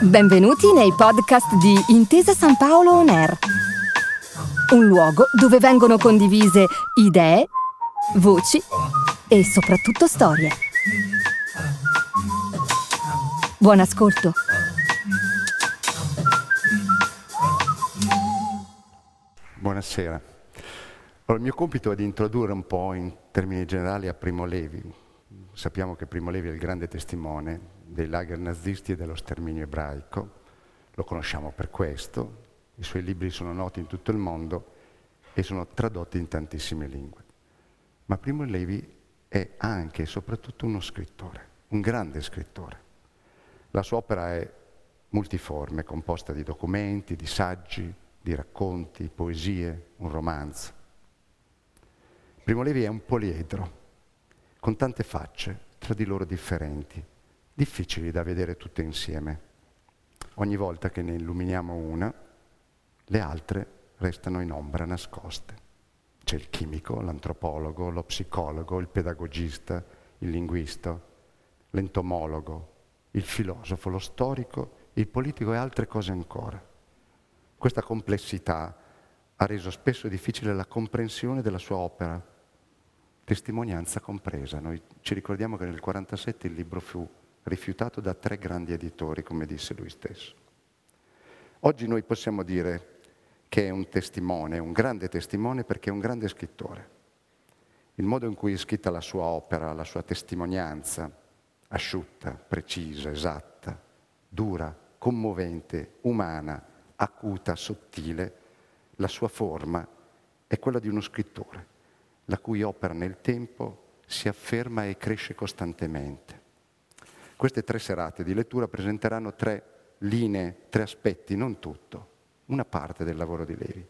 Benvenuti nei podcast di Intesa San Paolo On Air, un luogo dove vengono condivise idee, voci e soprattutto storie. Buon ascolto. Buonasera. Allora, il mio compito è di introdurre un po' in termini generali a Primo Levi. Sappiamo che Primo Levi è il grande testimone dei lager nazisti e dello sterminio ebraico. Lo conosciamo per questo, i suoi libri sono noti in tutto il mondo e sono tradotti in tantissime lingue. Ma Primo Levi è anche e soprattutto uno scrittore, un grande scrittore. La sua opera è multiforme, composta di documenti, di saggi, di racconti, poesie, un romanzo. Primo Levi è un poliedro, con tante facce, tra di loro differenti, difficili da vedere tutte insieme. Ogni volta che ne illuminiamo una, le altre restano in ombra nascoste. C'è il chimico, l'antropologo, lo psicologo, il pedagogista, il linguista, l'entomologo, il filosofo, lo storico, il politico e altre cose ancora. Questa complessità ha reso spesso difficile la comprensione della sua opera, testimonianza compresa. Noi ci ricordiamo che nel 1947 il libro fu rifiutato da tre grandi editori, come disse lui stesso. Oggi noi possiamo dire che è un testimone, un grande testimone perché è un grande scrittore. Il modo in cui è scritta la sua opera, la sua testimonianza, asciutta, precisa, esatta, dura, commovente, umana, acuta, sottile, la sua forma è quella di uno scrittore, la cui opera nel tempo si afferma e cresce costantemente. Queste tre serate di lettura presenteranno tre linee, tre aspetti, non tutto, una parte del lavoro di Levi,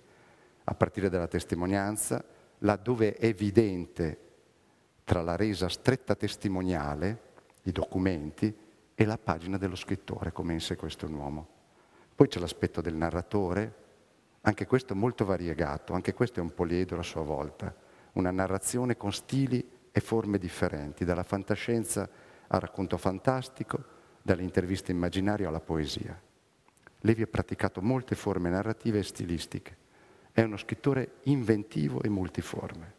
a partire dalla testimonianza, laddove è evidente tra la resa stretta testimoniale, i documenti, e la pagina dello scrittore, come in sé questo è un uomo. Poi c'è l'aspetto del narratore, anche questo molto variegato, anche questo è un poliedro a sua volta, una narrazione con stili e forme differenti, dalla fantascienza al racconto fantastico, dall'intervista immaginaria alla poesia. Levi ha praticato molte forme narrative e stilistiche. È uno scrittore inventivo e multiforme.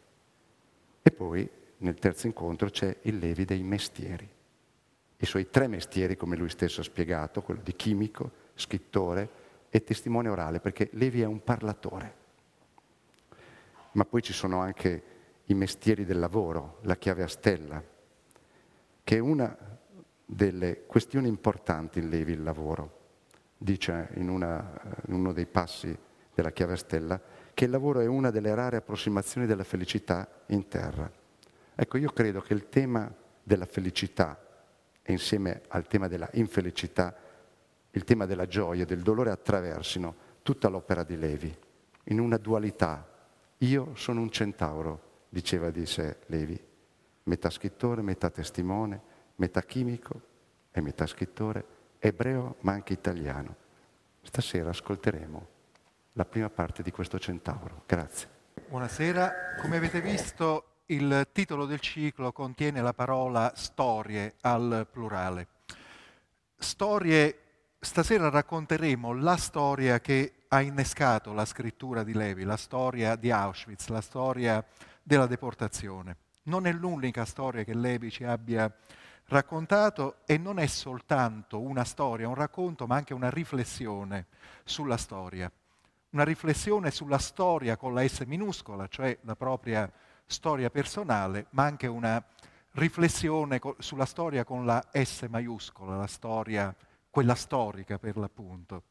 E poi, nel terzo incontro, c'è il Levi dei mestieri. I suoi tre mestieri, come lui stesso ha spiegato, quello di chimico, scrittore e testimone orale, perché Levi è un parlatore. Ma poi ci sono anche i mestieri del lavoro, la chiave a stella, che è una delle questioni importanti in Levi, il lavoro. Dice in, una, in uno dei passi della chiave a stella che il lavoro è una delle rare approssimazioni della felicità in terra. Ecco, io credo che il tema della felicità insieme al tema della infelicità il tema della gioia e del dolore attraversino tutta l'opera di Levi, in una dualità. Io sono un centauro, diceva di sé Levi, metà scrittore, metà testimone, metà chimico e metà scrittore, ebreo ma anche italiano. Stasera ascolteremo la prima parte di questo centauro. Grazie. Buonasera, come avete visto il titolo del ciclo contiene la parola storie al plurale. Storie Stasera racconteremo la storia che ha innescato la scrittura di Levi, la storia di Auschwitz, la storia della deportazione. Non è l'unica storia che Levi ci abbia raccontato e non è soltanto una storia, un racconto, ma anche una riflessione sulla storia. Una riflessione sulla storia con la S minuscola, cioè la propria storia personale, ma anche una riflessione sulla storia con la S maiuscola, la storia quella storica per l'appunto.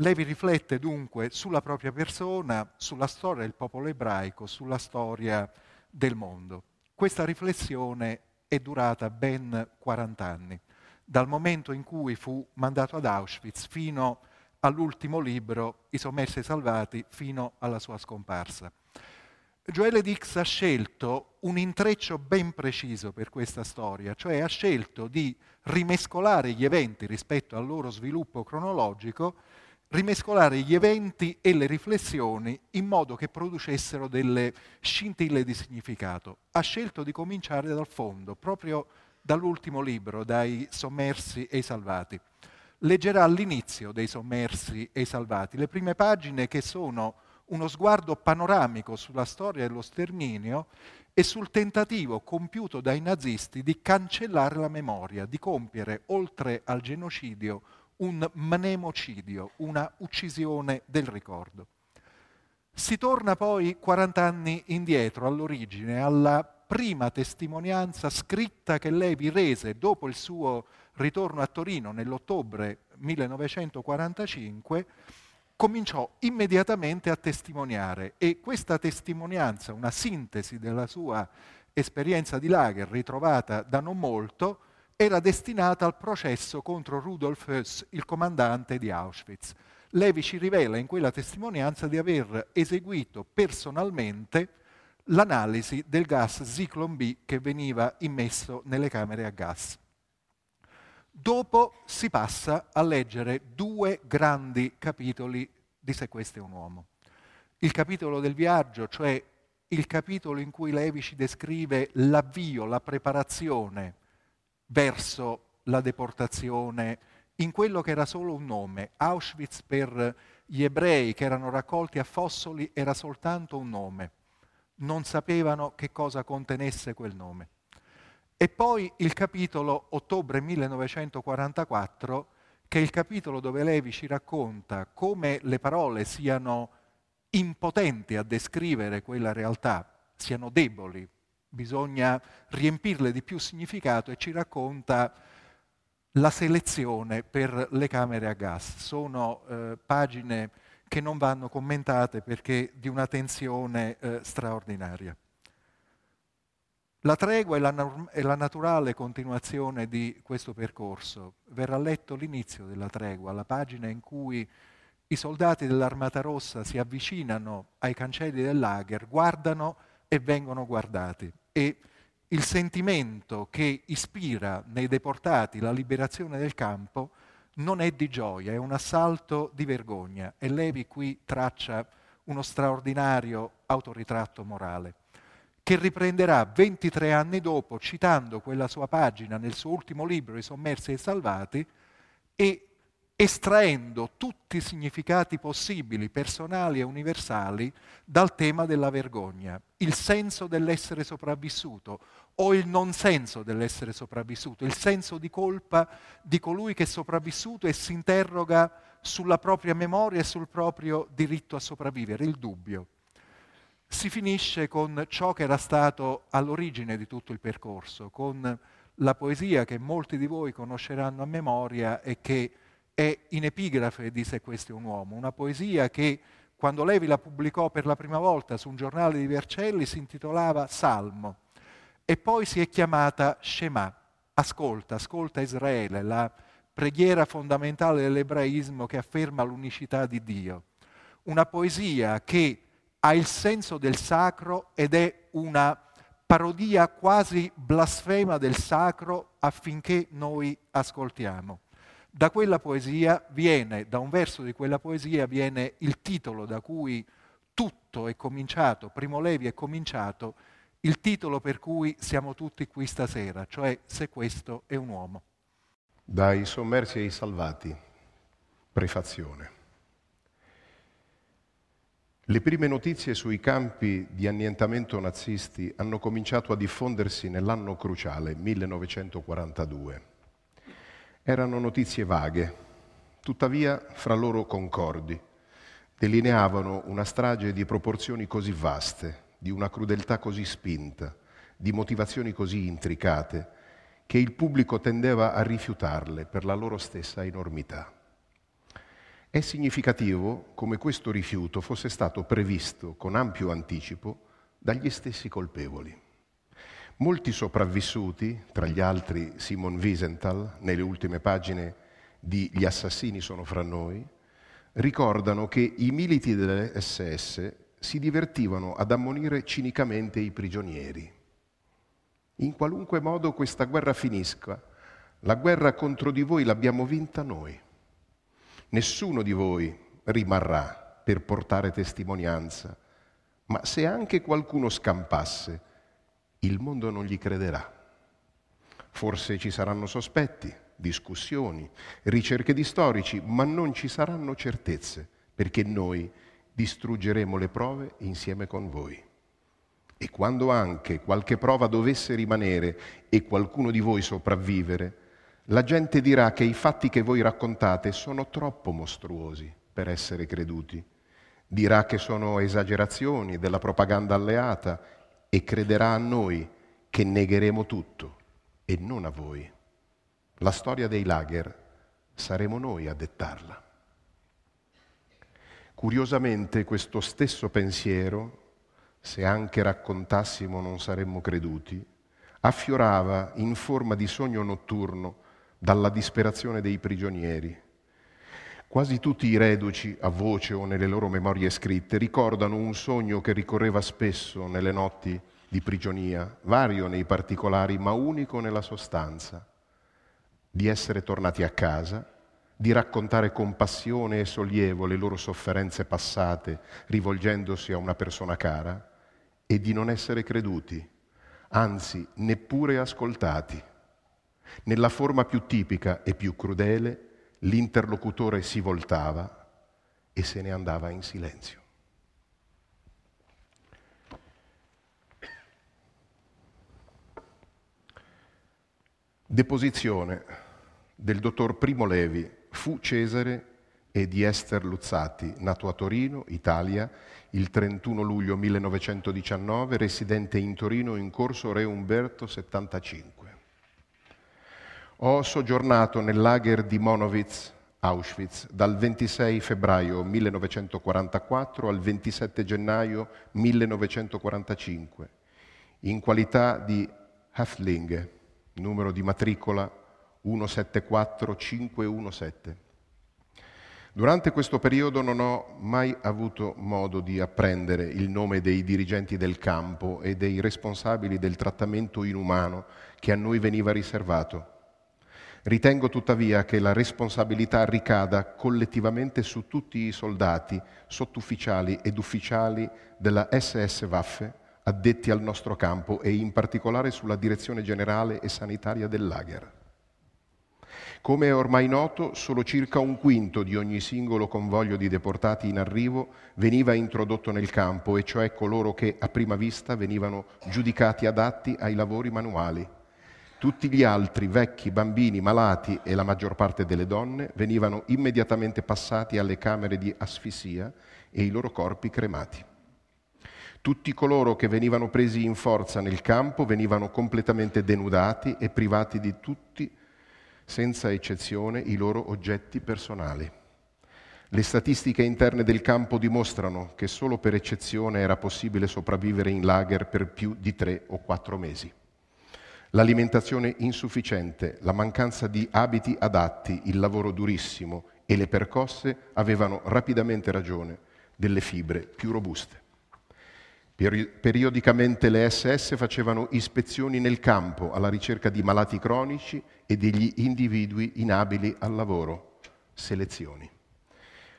Levi riflette dunque sulla propria persona, sulla storia del popolo ebraico, sulla storia del mondo. Questa riflessione è durata ben 40 anni, dal momento in cui fu mandato ad Auschwitz fino all'ultimo libro, I sommersi salvati, fino alla sua scomparsa. Joele Dix ha scelto un intreccio ben preciso per questa storia, cioè ha scelto di rimescolare gli eventi rispetto al loro sviluppo cronologico, rimescolare gli eventi e le riflessioni in modo che producessero delle scintille di significato. Ha scelto di cominciare dal fondo, proprio dall'ultimo libro, dai sommersi e i salvati. Leggerà l'inizio dei sommersi e i salvati, le prime pagine che sono uno sguardo panoramico sulla storia dello sterminio e sul tentativo compiuto dai nazisti di cancellare la memoria, di compiere, oltre al genocidio, un mnemocidio, una uccisione del ricordo. Si torna poi 40 anni indietro, all'origine, alla prima testimonianza scritta che Levi rese dopo il suo ritorno a Torino nell'ottobre 1945, cominciò immediatamente a testimoniare e questa testimonianza, una sintesi della sua esperienza di lager ritrovata da non molto, era destinata al processo contro Rudolf Höss, il comandante di Auschwitz. Levi ci rivela in quella testimonianza di aver eseguito personalmente l'analisi del gas Zyklon B che veniva immesso nelle camere a gas. Dopo si passa a leggere due grandi capitoli di Se questo è un uomo. Il capitolo del viaggio, cioè il capitolo in cui Levi ci descrive l'avvio, la preparazione verso la deportazione in quello che era solo un nome. Auschwitz per gli ebrei che erano raccolti a Fossoli era soltanto un nome. Non sapevano che cosa contenesse quel nome. E poi il capitolo ottobre 1944, che è il capitolo dove Levi ci racconta come le parole siano impotenti a descrivere quella realtà, siano deboli, bisogna riempirle di più significato e ci racconta la selezione per le camere a gas. Sono eh, pagine che non vanno commentate perché di una tensione eh, straordinaria. La tregua è la, è la, naturale continuazione di questo percorso. Verrà letto l'inizio della tregua, la pagina in cui i soldati dell'Armata Rossa si avvicinano ai cancelli del lager, guardano e vengono guardati. E il sentimento che ispira nei deportati la liberazione del campo non è di gioia, è un assalto di vergogna. E Levi qui traccia uno straordinario autoritratto morale, che riprenderà 23 anni dopo, citando quella sua pagina nel suo ultimo libro, I sommersi e salvati, e estraendo tutti i significati possibili, personali e universali, dal tema della vergogna, il senso dell'essere sopravvissuto o il non senso dell'essere sopravvissuto, il senso di colpa di colui che è sopravvissuto e si interroga sulla propria memoria e sul proprio diritto a sopravvivere, il dubbio. Si finisce con ciò che era stato all'origine di tutto il percorso, con la poesia che molti di voi conosceranno a memoria e che è in epigrafe di Se questo è un uomo, una poesia che quando Levi la pubblicò per la prima volta su un giornale di Vercelli si intitolava Salmo e poi si è chiamata Shema, ascolta, ascolta Israele, la preghiera fondamentale dell'ebraismo che afferma l'unicità di Dio. Una poesia che ha il senso del sacro ed è una parodia quasi blasfema del sacro affinché noi ascoltiamo. Da quella poesia viene, da un verso di quella poesia viene il titolo da cui tutto è cominciato, Primo Levi è cominciato, il titolo per cui siamo tutti qui stasera, cioè Se questo è un uomo. Dai sommersi ai salvati, prefazione. Le prime notizie sui campi di annientamento nazisti hanno cominciato a diffondersi nell'anno cruciale, 1942 erano notizie vaghe, tuttavia fra loro concordi. Delineavano una strage di proporzioni così vaste, di una crudeltà così spinta, di motivazioni così intricate, che il pubblico tendeva a rifiutarle per la loro stessa enormità. È significativo come questo rifiuto fosse stato previsto con ampio anticipo dagli stessi colpevoli. Molti sopravvissuti, tra gli altri Simon Wiesenthal, nelle ultime pagine di Gli assassini sono fra noi, ricordano che i militi delle SS si divertivano ad ammonire cinicamente i prigionieri. In qualunque modo questa guerra finisca, la guerra contro di voi l'abbiamo vinta noi. Nessuno di voi rimarrà per portare testimonianza, ma se anche qualcuno scampasse, il mondo non gli crederà. Forse ci saranno sospetti, discussioni, ricerche di storici, ma non ci saranno certezze, perché noi distruggeremo le prove insieme con voi. E quando anche qualche prova dovesse rimanere e qualcuno di voi sopravvivere, la gente dirà che i fatti che voi raccontate sono troppo mostruosi per essere creduti. Dirà che sono esagerazioni della propaganda alleata e crederà a noi che negheremo tutto e non a voi. La storia dei lager saremo noi a dettarla. Curiosamente questo stesso pensiero se anche raccontassimo non saremmo creduti, affiorava in forma di sogno notturno dalla disperazione dei prigionieri. Quasi tutti i reduci, a voce o nelle loro memorie scritte, ricordano un sogno che ricorreva spesso nelle notti di prigionia, vario nei particolari ma unico nella sostanza, di essere tornati a casa, di raccontare con passione e sollievo le loro sofferenze passate rivolgendosi a una persona cara e di non essere creduti, anzi neppure ascoltati. Nella forma più tipica e più crudele, l'interlocutore si voltava e se ne andava in silenzio. Deposizione del dottor Primo Levi fu Cesare e di Esther Luzzati, nato a Torino, Italia, il 31 luglio 1919, residente in Torino in corso Re Umberto 75. Ho soggiornato nel lager di Monowitz, Auschwitz, dal 26 febbraio 1944 al 27 gennaio 1945, in qualità di Häftling, numero di matricola 174517. Durante questo periodo non ho mai avuto modo di apprendere il nome dei dirigenti del campo e dei responsabili del trattamento inumano che a noi veniva riservato. Ritengo tuttavia che la responsabilità ricada collettivamente su tutti i soldati, sottufficiali ed ufficiali della SS Waffe addetti al nostro campo e in particolare sulla direzione generale e sanitaria del lager. Come è ormai noto, solo circa un quinto di ogni singolo convoglio di deportati in arrivo veniva introdotto nel campo, e cioè coloro che a prima vista venivano giudicati adatti ai lavori manuali. Tutti gli altri, vecchi, bambini, malati e la maggior parte delle donne, venivano immediatamente passati alle camere di asfissia e i loro corpi cremati. Tutti coloro che venivano presi in forza nel campo venivano completamente denudati e privati di tutti senza eccezione, i loro oggetti personali. Le statistiche interne del campo dimostrano che solo per eccezione era possibile sopravvivere in lager per più di tre o quattro mesi. L'alimentazione insufficiente, la mancanza di abiti adatti, il lavoro durissimo e le percosse avevano rapidamente ragione delle fibre più robuste. Periodicamente le SS facevano ispezioni nel campo alla ricerca di malati cronici e degli individui inabili al lavoro, selezioni.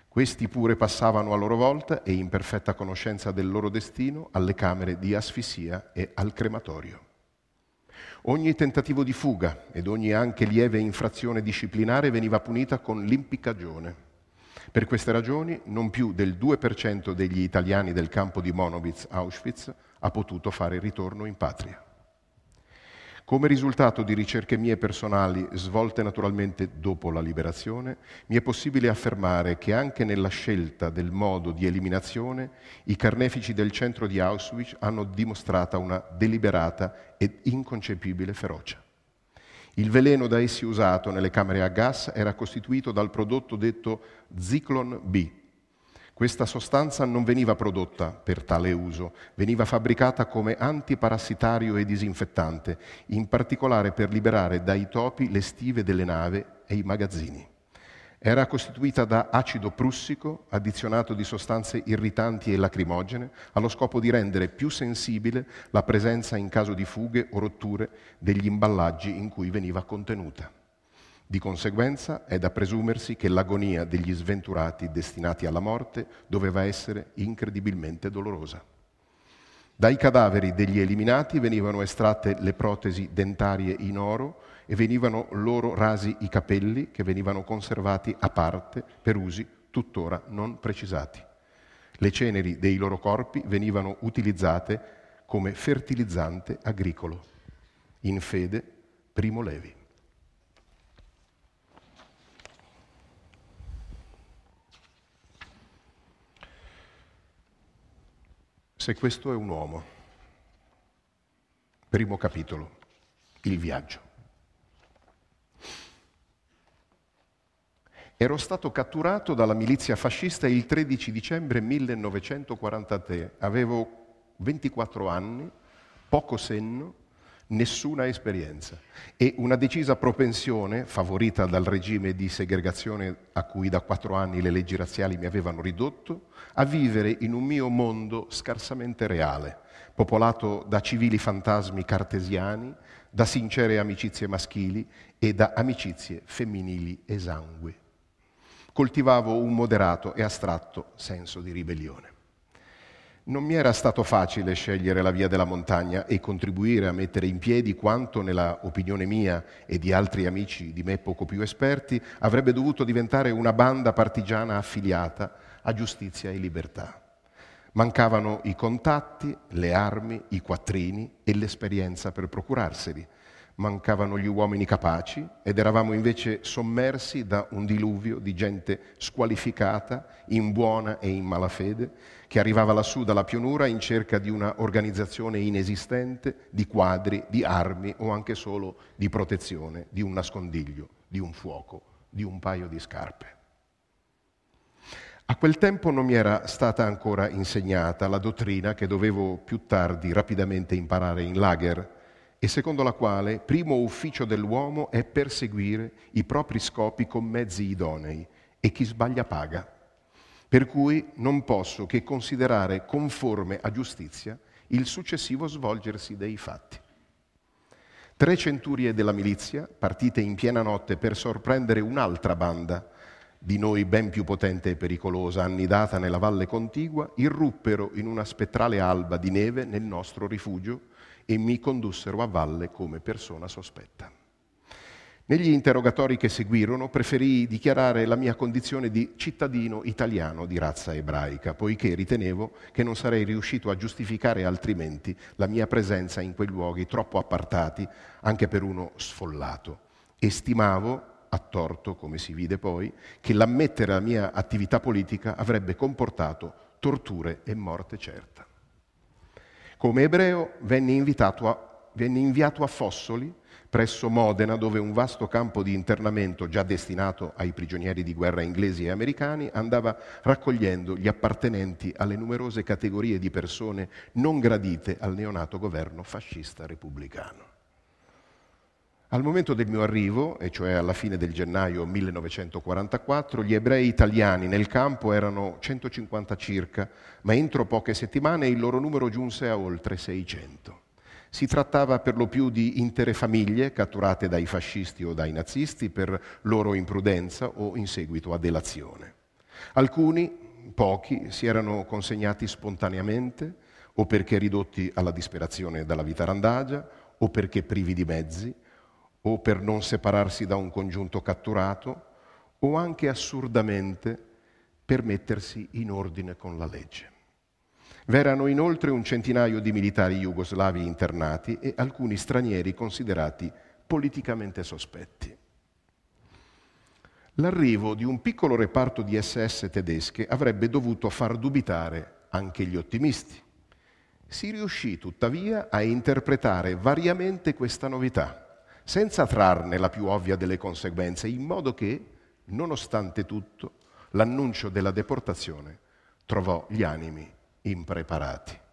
Questi pure passavano a loro volta e in perfetta conoscenza del loro destino alle camere di asfissia e al crematorio. Ogni tentativo di fuga ed ogni anche lieve infrazione disciplinare veniva punita con l'impiccagione. Per queste ragioni non più del 2% degli italiani del campo di Monowitz-Auschwitz ha potuto fare ritorno in patria. Come risultato di ricerche mie personali, svolte naturalmente dopo la liberazione, mi è possibile affermare che anche nella scelta del modo di eliminazione, i carnefici del centro di Auschwitz hanno dimostrato una deliberata ed inconcepibile ferocia. Il veleno da essi usato nelle camere a gas era costituito dal prodotto detto Zyklon B. Questa sostanza non veniva prodotta per tale uso, veniva fabbricata come antiparassitario e disinfettante, in particolare per liberare dai topi le stive delle navi e i magazzini. Era costituita da acido prussico addizionato di sostanze irritanti e lacrimogene allo scopo di rendere più sensibile la presenza in caso di fughe o rotture degli imballaggi in cui veniva contenuta. Di conseguenza è da presumersi che l'agonia degli sventurati destinati alla morte doveva essere incredibilmente dolorosa. Dai cadaveri degli eliminati venivano estratte le protesi dentarie in oro e venivano loro rasi i capelli che venivano conservati a parte per usi tuttora non precisati. Le ceneri dei loro corpi venivano utilizzate come fertilizzante agricolo. In fede, Primo Levi. Se questo è un uomo, primo capitolo, il viaggio. Ero stato catturato dalla milizia fascista il 13 dicembre 1943. Avevo 24 anni, poco senno, nessuna esperienza e una decisa propensione, favorita dal regime di segregazione a cui da quattro anni le leggi razziali mi avevano ridotto, a vivere in un mio mondo scarsamente reale, popolato da civili fantasmi cartesiani, da sincere amicizie maschili e da amicizie femminili esangue coltivavo un moderato e astratto senso di ribellione. Non mi era stato facile scegliere la via della montagna e contribuire a mettere in piedi quanto, nella opinione mia e di altri amici di me poco più esperti, avrebbe dovuto diventare una banda partigiana affiliata a giustizia e libertà. Mancavano i contatti, le armi, i quattrini e l'esperienza per procurarseli mancavano gli uomini capaci ed eravamo invece sommersi da un diluvio di gente squalificata, in buona e in malafede, che arrivava lassù dalla pianura in cerca di una organizzazione inesistente, di quadri, di armi o anche solo di protezione, di un nascondiglio, di un fuoco, di un paio di scarpe. A quel tempo non mi era stata ancora insegnata la dottrina che dovevo più tardi rapidamente imparare in lager, e secondo la quale primo ufficio dell'uomo è perseguire i propri scopi con mezzi idonei e chi sbaglia paga. Per cui non posso che considerare conforme a giustizia il successivo svolgersi dei fatti. Tre centurie della milizia, partite in piena notte per sorprendere un'altra banda, di noi ben più potente e pericolosa, annidata nella valle contigua, irruppero in una spettrale alba di neve nel nostro rifugio e mi condussero a valle come persona sospetta. Negli interrogatori che seguirono preferii dichiarare la mia condizione di cittadino italiano di razza ebraica, poiché ritenevo che non sarei riuscito a giustificare altrimenti la mia presenza in quei luoghi troppo appartati anche per uno sfollato. E stimavo, a torto come si vide poi, che l'ammettere la mia attività politica avrebbe comportato torture e morte certa. Come ebreo venne, a, venne inviato a Fossoli, presso Modena, dove un vasto campo di internamento già destinato ai prigionieri di guerra inglesi e americani andava raccogliendo gli appartenenti alle numerose categorie di persone non gradite al neonato governo fascista repubblicano. Al momento del mio arrivo, e cioè alla fine del gennaio 1944, gli ebrei italiani nel campo erano 150 circa, ma entro poche settimane il loro numero giunse a oltre 600. Si trattava per lo più di intere famiglie catturate dai fascisti o dai nazisti per loro imprudenza o in seguito a delazione. Alcuni, pochi, si erano consegnati spontaneamente o perché ridotti alla disperazione dalla vita randagia o perché privi di mezzi o per non separarsi da un congiunto catturato o anche assurdamente per mettersi in ordine con la legge. V'erano inoltre un centinaio di militari jugoslavi internati e alcuni stranieri considerati politicamente sospetti. L'arrivo di un piccolo reparto di SS tedesche avrebbe dovuto far dubitare anche gli ottimisti. Si riuscì tuttavia a interpretare variamente questa novità senza trarne la più ovvia delle conseguenze, in modo che, nonostante tutto, l'annuncio della deportazione trovò gli animi impreparati.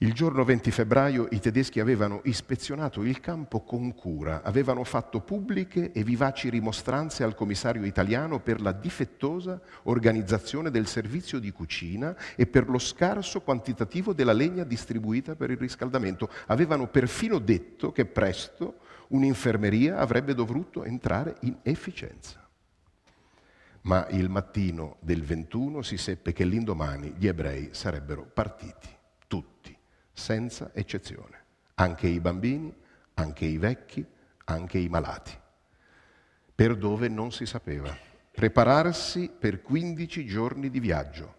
Il giorno 20 febbraio i tedeschi avevano ispezionato il campo con cura, avevano fatto pubbliche e vivaci rimostranze al commissario italiano per la difettosa organizzazione del servizio di cucina e per lo scarso quantitativo della legna distribuita per il riscaldamento. Avevano perfino detto che presto un'infermeria avrebbe dovuto entrare in efficienza. Ma il mattino del 21 si seppe che l'indomani gli ebrei sarebbero partiti tutti. senza eccezione, anche i bambini, anche i vecchi, anche i malati, per dove non si sapeva. Prepararsi per 15 giorni di viaggio.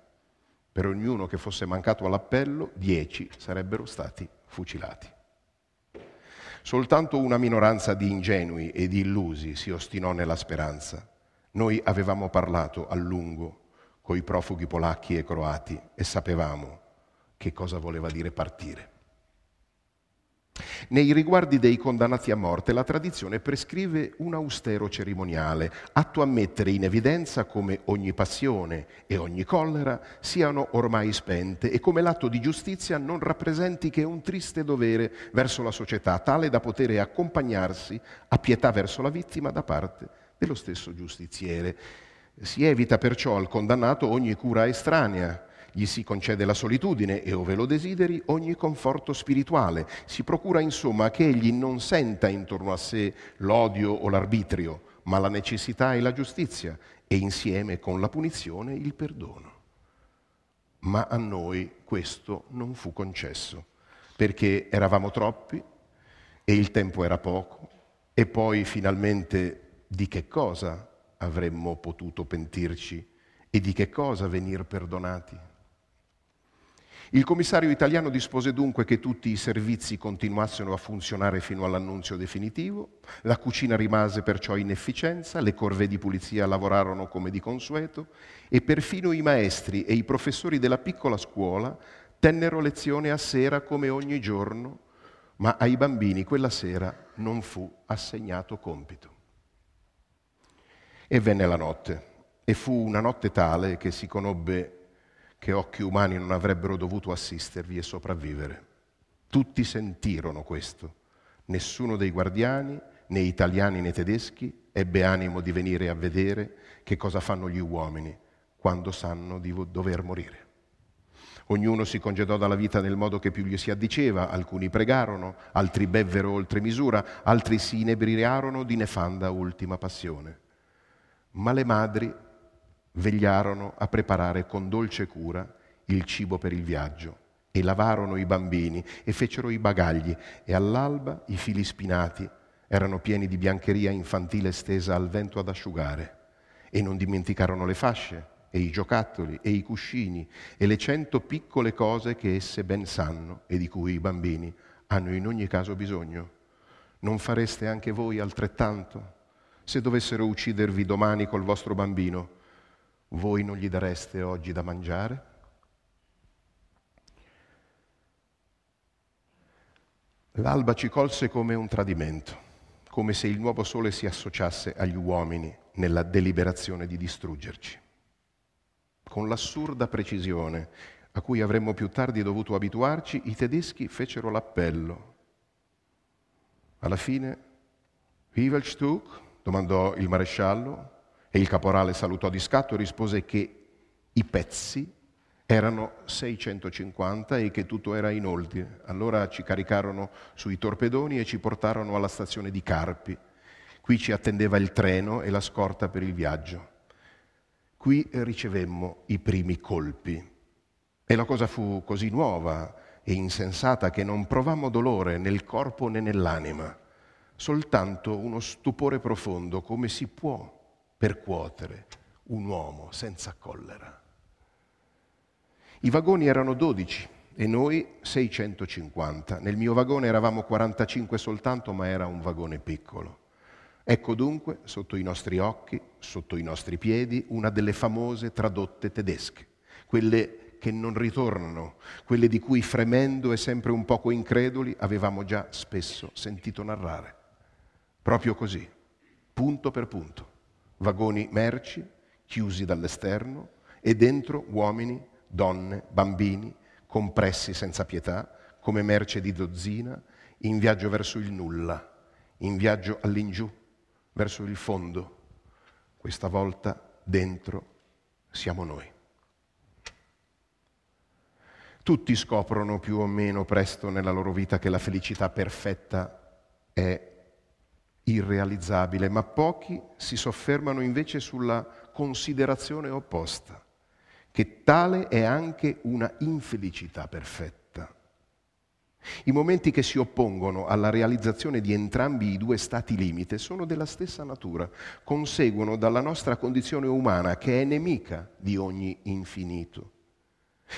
Per ognuno che fosse mancato all'appello, 10 sarebbero stati fucilati. Soltanto una minoranza di ingenui e di illusi si ostinò nella speranza. Noi avevamo parlato a lungo coi profughi polacchi e croati e sapevamo che cosa voleva dire partire. Nei riguardi dei condannati a morte la tradizione prescrive un austero cerimoniale, atto a mettere in evidenza come ogni passione e ogni collera siano ormai spente e come l'atto di giustizia non rappresenti che un triste dovere verso la società, tale da poter accompagnarsi a pietà verso la vittima da parte dello stesso giustiziere. Si evita perciò al condannato ogni cura estranea, gli si concede la solitudine e, ove lo desideri, ogni conforto spirituale. Si procura insomma che egli non senta intorno a sé l'odio o l'arbitrio, ma la necessità e la giustizia e insieme con la punizione il perdono. Ma a noi questo non fu concesso, perché eravamo troppi e il tempo era poco e poi finalmente di che cosa avremmo potuto pentirci e di che cosa venir perdonati? Il commissario italiano dispose dunque che tutti i servizi continuassero a funzionare fino all'annunzio definitivo, la cucina rimase perciò in efficienza, le corve di pulizia lavorarono come di consueto e perfino i maestri e i professori della piccola scuola tennero lezione a sera come ogni giorno, ma ai bambini quella sera non fu assegnato compito. E venne la notte, e fu una notte tale che si conobbe che occhi umani non avrebbero dovuto assistervi e sopravvivere. Tutti sentirono questo. Nessuno dei guardiani, né italiani né tedeschi, ebbe animo di venire a vedere che cosa fanno gli uomini quando sanno di dover morire. Ognuno si congedò dalla vita nel modo che più gli si addiceva, alcuni pregarono, altri bevvero oltre misura, altri si inebriarono di nefanda ultima passione. Ma le madri vegliarono a preparare con dolce cura il cibo per il viaggio e lavarono i bambini e fecero i bagagli e all'alba i fili spinati erano pieni di biancheria infantile stesa al vento ad asciugare e non dimenticarono le fasce e i giocattoli e i cuscini e le cento piccole cose che esse ben sanno e di cui i bambini hanno in ogni caso bisogno. Non fareste anche voi altrettanto? Se dovessero uccidervi domani col vostro bambino, voi non gli dareste oggi da mangiare? L'alba ci colse come un tradimento, come se il nuovo sole si associasse agli uomini nella deliberazione di distruggerci. Con l'assurda precisione a cui avremmo più tardi dovuto abituarci, i tedeschi fecero l'appello. Alla fine, Wivelstuck? Domandò il maresciallo, e il caporale salutò di scatto e rispose che i pezzi erano 650 e che tutto era in ordine. Allora ci caricarono sui torpedoni e ci portarono alla stazione di Carpi. Qui ci attendeva il treno e la scorta per il viaggio. Qui ricevemmo i primi colpi. E la cosa fu così nuova e insensata che non provammo dolore nel corpo né nell'anima, soltanto uno stupore profondo, come si può percuotere un uomo senza collera. I vagoni erano 12 e noi 650. Nel mio vagone eravamo 45 soltanto, ma era un vagone piccolo. Ecco dunque, sotto i nostri occhi, sotto i nostri piedi, una delle famose tradotte tedesche, quelle che non ritornano, quelle di cui fremendo e sempre un poco increduli avevamo già spesso sentito narrare. Proprio così, punto per punto vagoni merci chiusi dall'esterno e dentro uomini, donne, bambini, compressi senza pietà, come merce di dozzina, in viaggio verso il nulla, in viaggio all'ingiù, verso il fondo. Questa volta dentro siamo noi. Tutti scoprono più o meno presto nella loro vita che la felicità perfetta è irrealizzabile, ma pochi si soffermano invece sulla considerazione opposta, che tale è anche una infelicità perfetta. I momenti che si oppongono alla realizzazione di entrambi i due stati limite sono della stessa natura, conseguono dalla nostra condizione umana che è nemica di ogni infinito.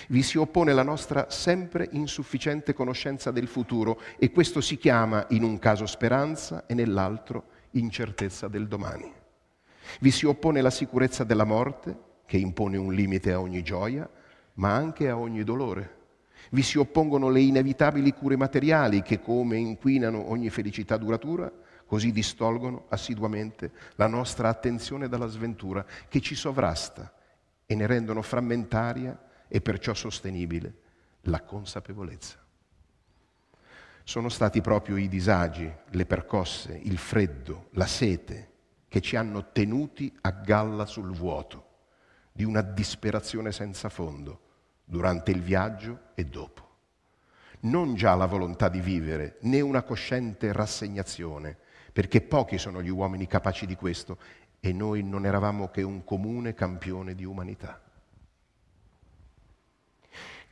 Vi si oppone la nostra sempre insufficiente conoscenza del futuro e questo si chiama in un caso speranza e nell'altro incertezza del domani. Vi si oppone la sicurezza della morte, che impone un limite a ogni gioia, ma anche a ogni dolore. Vi si oppongono le inevitabili cure materiali che come inquinano ogni felicità duratura, così distolgono assiduamente la nostra attenzione dalla sventura che ci sovrasta e ne rendono frammentaria e perciò sostenibile la consapevolezza. Sono stati proprio i disagi, le percosse, il freddo, la sete che ci hanno tenuti a galla sul vuoto di una disperazione senza fondo durante il viaggio e dopo. Non già la volontà di vivere, né una cosciente rassegnazione, perché pochi sono gli uomini capaci di questo e noi non eravamo che un comune campione di umanità.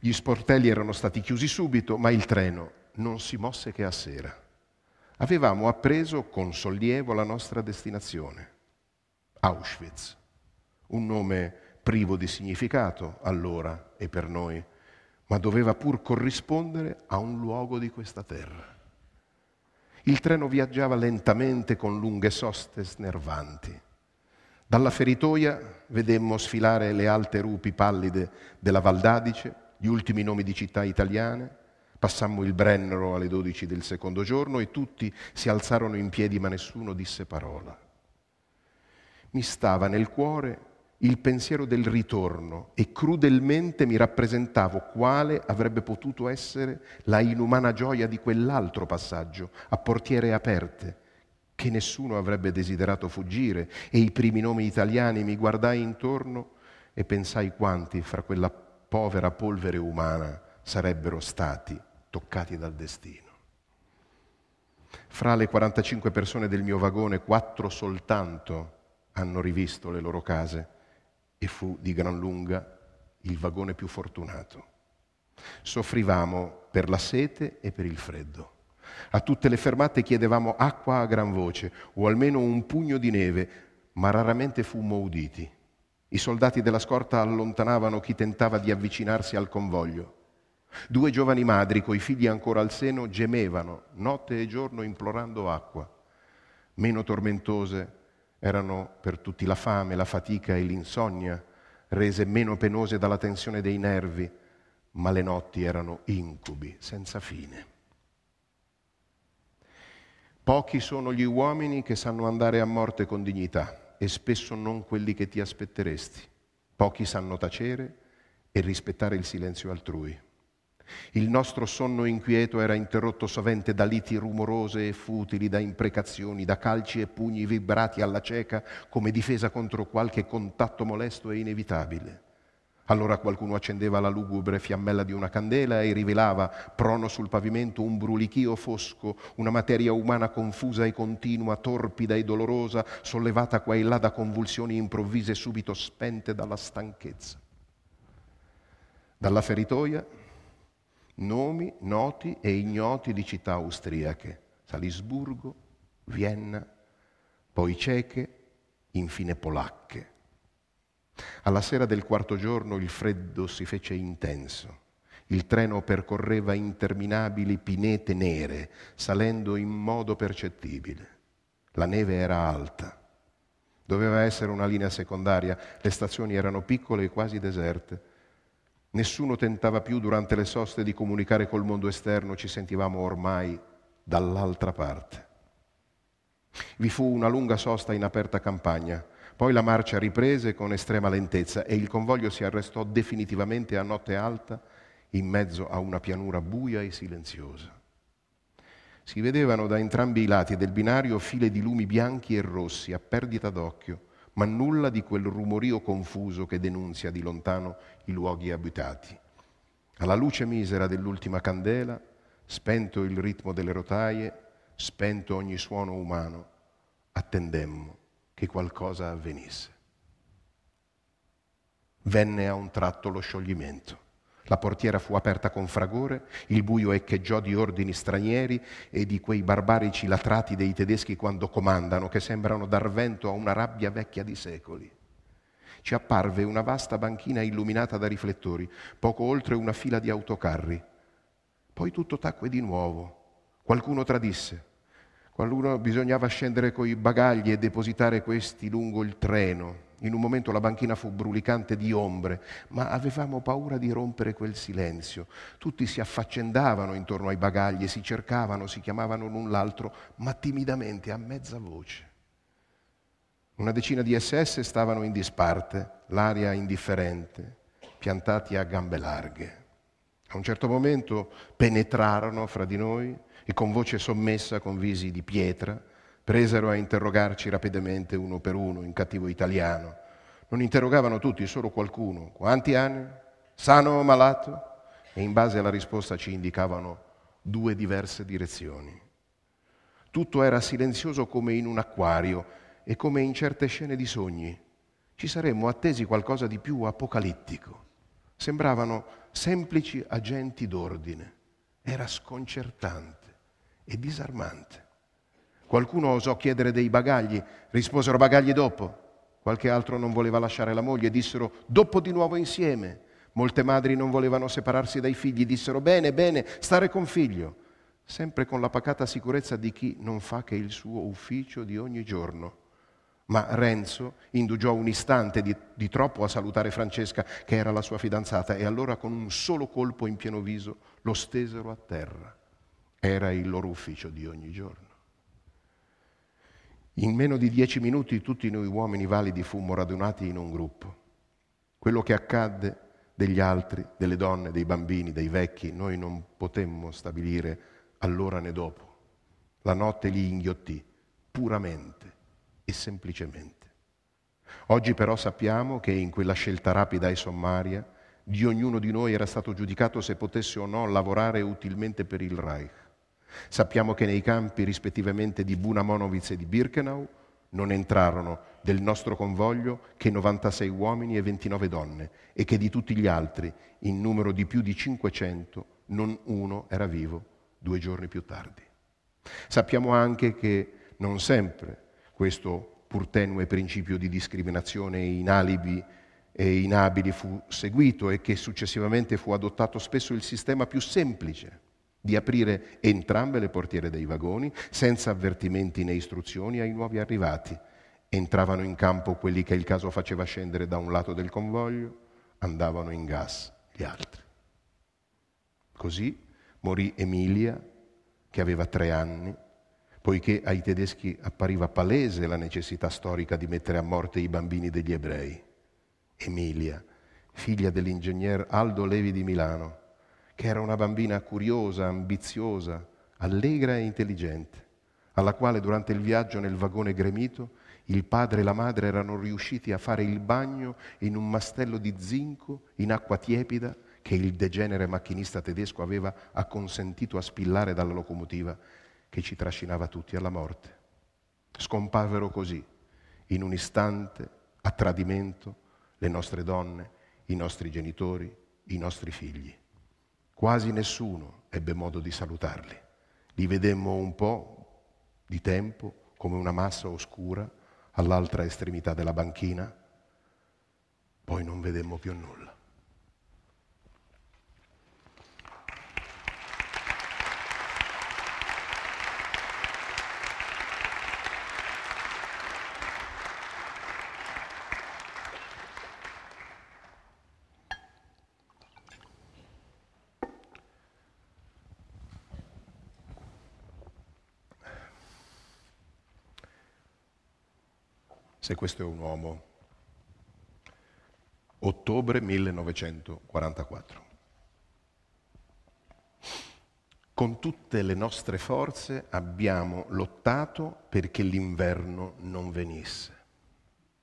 Gli sportelli erano stati chiusi subito, ma il treno non si mosse che a sera. Avevamo appreso con sollievo la nostra destinazione, Auschwitz, un nome privo di significato allora e per noi, ma doveva pur corrispondere a un luogo di questa terra. Il treno viaggiava lentamente con lunghe soste snervanti. Dalla feritoia vedemmo sfilare le alte rupi pallide della Valdadice gli ultimi nomi di città italiane, passammo il Brennero alle 12 del secondo giorno e tutti si alzarono in piedi ma nessuno disse parola. Mi stava nel cuore il pensiero del ritorno e crudelmente mi rappresentavo quale avrebbe potuto essere la inumana gioia di quell'altro passaggio a portiere aperte, che nessuno avrebbe desiderato fuggire e i primi nomi italiani mi guardai intorno e pensai quanti fra quella povera polvere umana sarebbero stati toccati dal destino. Fra le 45 persone del mio vagone, quattro soltanto hanno rivisto le loro case e fu di gran lunga il vagone più fortunato. Soffrivamo per la sete e per il freddo. A tutte le fermate chiedevamo acqua a gran voce o almeno un pugno di neve, ma raramente fummo uditi. I soldati della scorta allontanavano chi tentava di avvicinarsi al convoglio. Due giovani madri, coi figli ancora al seno, gemevano notte e giorno implorando acqua. Meno tormentose erano per tutti la fame, la fatica e l'insonnia, rese meno penose dalla tensione dei nervi, ma le notti erano incubi senza fine. Pochi sono gli uomini che sanno andare a morte con dignità e spesso non quelli che ti aspetteresti. Pochi sanno tacere e rispettare il silenzio altrui. Il nostro sonno inquieto era interrotto sovente da liti rumorose e futili, da imprecazioni, da calci e pugni vibrati alla cieca come difesa contro qualche contatto molesto e inevitabile. Allora qualcuno accendeva la lugubre fiammella di una candela e rivelava, prono sul pavimento, un brulichio fosco, una materia umana confusa e continua, torpida e dolorosa, sollevata qua e là da convulsioni improvvise subito spente dalla stanchezza. Dalla feritoia, nomi noti e ignoti di città austriache, Salisburgo, Vienna, poi ceche, infine polacche. Alla sera del quarto giorno il freddo si fece intenso. Il treno percorreva interminabili pinete nere, salendo in modo percettibile. La neve era alta. Doveva essere una linea secondaria, le stazioni erano piccole e quasi deserte. Nessuno tentava più durante le soste di comunicare col mondo esterno, ci sentivamo ormai dall'altra parte. Vi fu una lunga sosta in aperta campagna. Poi la marcia riprese con estrema lentezza e il convoglio si arrestò definitivamente a notte alta in mezzo a una pianura buia e silenziosa. Si vedevano da entrambi i lati del binario file di lumi bianchi e rossi a perdita d'occhio, ma nulla di quel rumorio confuso che denunzia di lontano i luoghi abitati. Alla luce misera dell'ultima candela, spento il ritmo delle rotaie, spento ogni suono umano, attendemmo che qualcosa avvenisse. Venne a un tratto lo scioglimento. La portiera fu aperta con fragore, il buio echeggiò di ordini stranieri e di quei barbarici latrati dei tedeschi quando comandano, che sembrano dar vento a una rabbia vecchia di secoli. Ci apparve una vasta banchina illuminata da riflettori, poco oltre una fila di autocarri. Poi tutto tacque di nuovo. Qualcuno tradisse. Qualcuno bisognava scendere coi bagagli e depositare questi lungo il treno. In un momento la banchina fu brulicante di ombre, ma avevamo paura di rompere quel silenzio. Tutti si affaccendavano intorno ai bagagli, si cercavano, si chiamavano l'un l'altro, ma timidamente, a mezza voce. Una decina di SS stavano in disparte, l'aria indifferente, piantati a gambe larghe. A un certo momento penetrarono fra di noi e con voce sommessa, con visi di pietra, presero a interrogarci rapidamente uno per uno in cattivo italiano. Non interrogavano tutti, solo qualcuno. Quanti anni? Sano o malato? E in base alla risposta ci indicavano due diverse direzioni. Tutto era silenzioso come in un acquario e come in certe scene di sogni. Ci saremmo attesi qualcosa di più apocalittico. Sembravano semplici agenti d'ordine. Era sconcertante e disarmante. Qualcuno osò chiedere dei bagagli, risposero bagagli dopo. Qualche altro non voleva lasciare la moglie, dissero dopo di nuovo insieme. Molte madri non volevano separarsi dai figli, dissero bene, bene, stare con figlio, sempre con la pacata sicurezza di chi non fa che il suo ufficio di ogni giorno. Ma Renzo indugiò un istante di, di, troppo a salutare Francesca, che era la sua fidanzata, e allora con un solo colpo in pieno viso lo stesero a terra. Era il loro ufficio di ogni giorno. In meno di dieci minuti tutti noi uomini validi fummo radunati in un gruppo. Quello che accadde degli altri, delle donne, dei bambini, dei vecchi, noi non potemmo stabilire allora né dopo. La notte li inghiottì, puramente e semplicemente. Oggi però sappiamo che in quella scelta rapida e sommaria di ognuno di noi era stato giudicato se potesse o no lavorare utilmente per il Reich. Sappiamo che nei campi rispettivamente di Buna Monowitz e di Birkenau non entrarono del nostro convoglio che 96 uomini e 29 donne e che di tutti gli altri, in numero di più di 500, non uno era vivo due giorni più tardi. Sappiamo anche che non sempre questo pur tenue principio di discriminazione in alibi e inabili fu seguito e che successivamente fu adottato spesso il sistema più semplice di aprire entrambe le portiere dei vagoni senza avvertimenti né istruzioni ai nuovi arrivati. Entravano in campo quelli che il caso faceva scendere da un lato del convoglio, andavano in gas gli altri. Così morì Emilia, che aveva tre anni, poiché ai tedeschi appariva palese la necessità storica di mettere a morte i bambini degli ebrei. Emilia, figlia dell'ingegner Aldo Levi di Milano, che era una bambina curiosa, ambiziosa, allegra e intelligente, alla quale durante il viaggio nel vagone gremito il padre e la madre erano riusciti a fare il bagno in un mastello di zinco in acqua tiepida che il degenere macchinista tedesco aveva acconsentito a spillare dalla locomotiva che ci trascinava tutti alla morte. Scomparvero così, in un istante, a tradimento, le nostre donne, i nostri genitori, i nostri figli. Quasi nessuno ebbe modo di salutarli. Li vedemmo un po' di tempo come una massa oscura all'altra estremità della banchina, poi non vedemmo più nulla. Se questo è un uomo. Ottobre 1944. Con tutte le nostre forze abbiamo lottato perché l'inverno non venisse.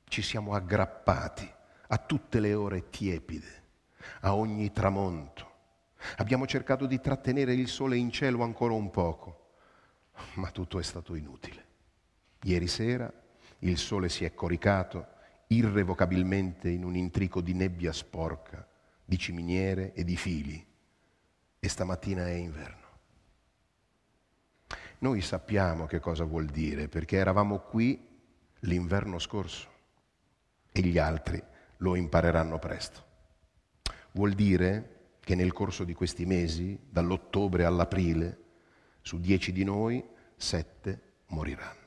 Ci siamo aggrappati a tutte le ore tiepide, a ogni tramonto. Abbiamo cercato di trattenere il sole in cielo ancora un poco, ma tutto è stato inutile. Ieri sera il sole si è coricato irrevocabilmente in un intrico di nebbia sporca di ciminiere e di fili e stamattina è inverno. Noi sappiamo che cosa vuol dire perché eravamo qui l'inverno scorso e gli altri lo impareranno presto. Vuol dire che nel corso di questi mesi, dall'ottobre all'aprile, su dieci di noi, sette moriranno.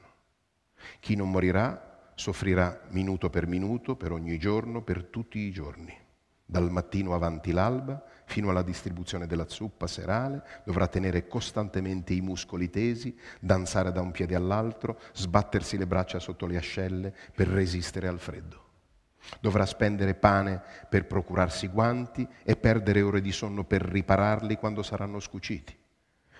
Chi non morirà soffrirà minuto per minuto, per ogni giorno, per tutti i giorni. Dal mattino avanti l'alba fino alla distribuzione della zuppa serale, dovrà tenere costantemente i muscoli tesi, danzare da un piede all'altro, sbattersi le braccia sotto le ascelle per resistere al freddo. Dovrà spendere pane per procurarsi guanti e perdere ore di sonno per ripararli quando saranno scuciti.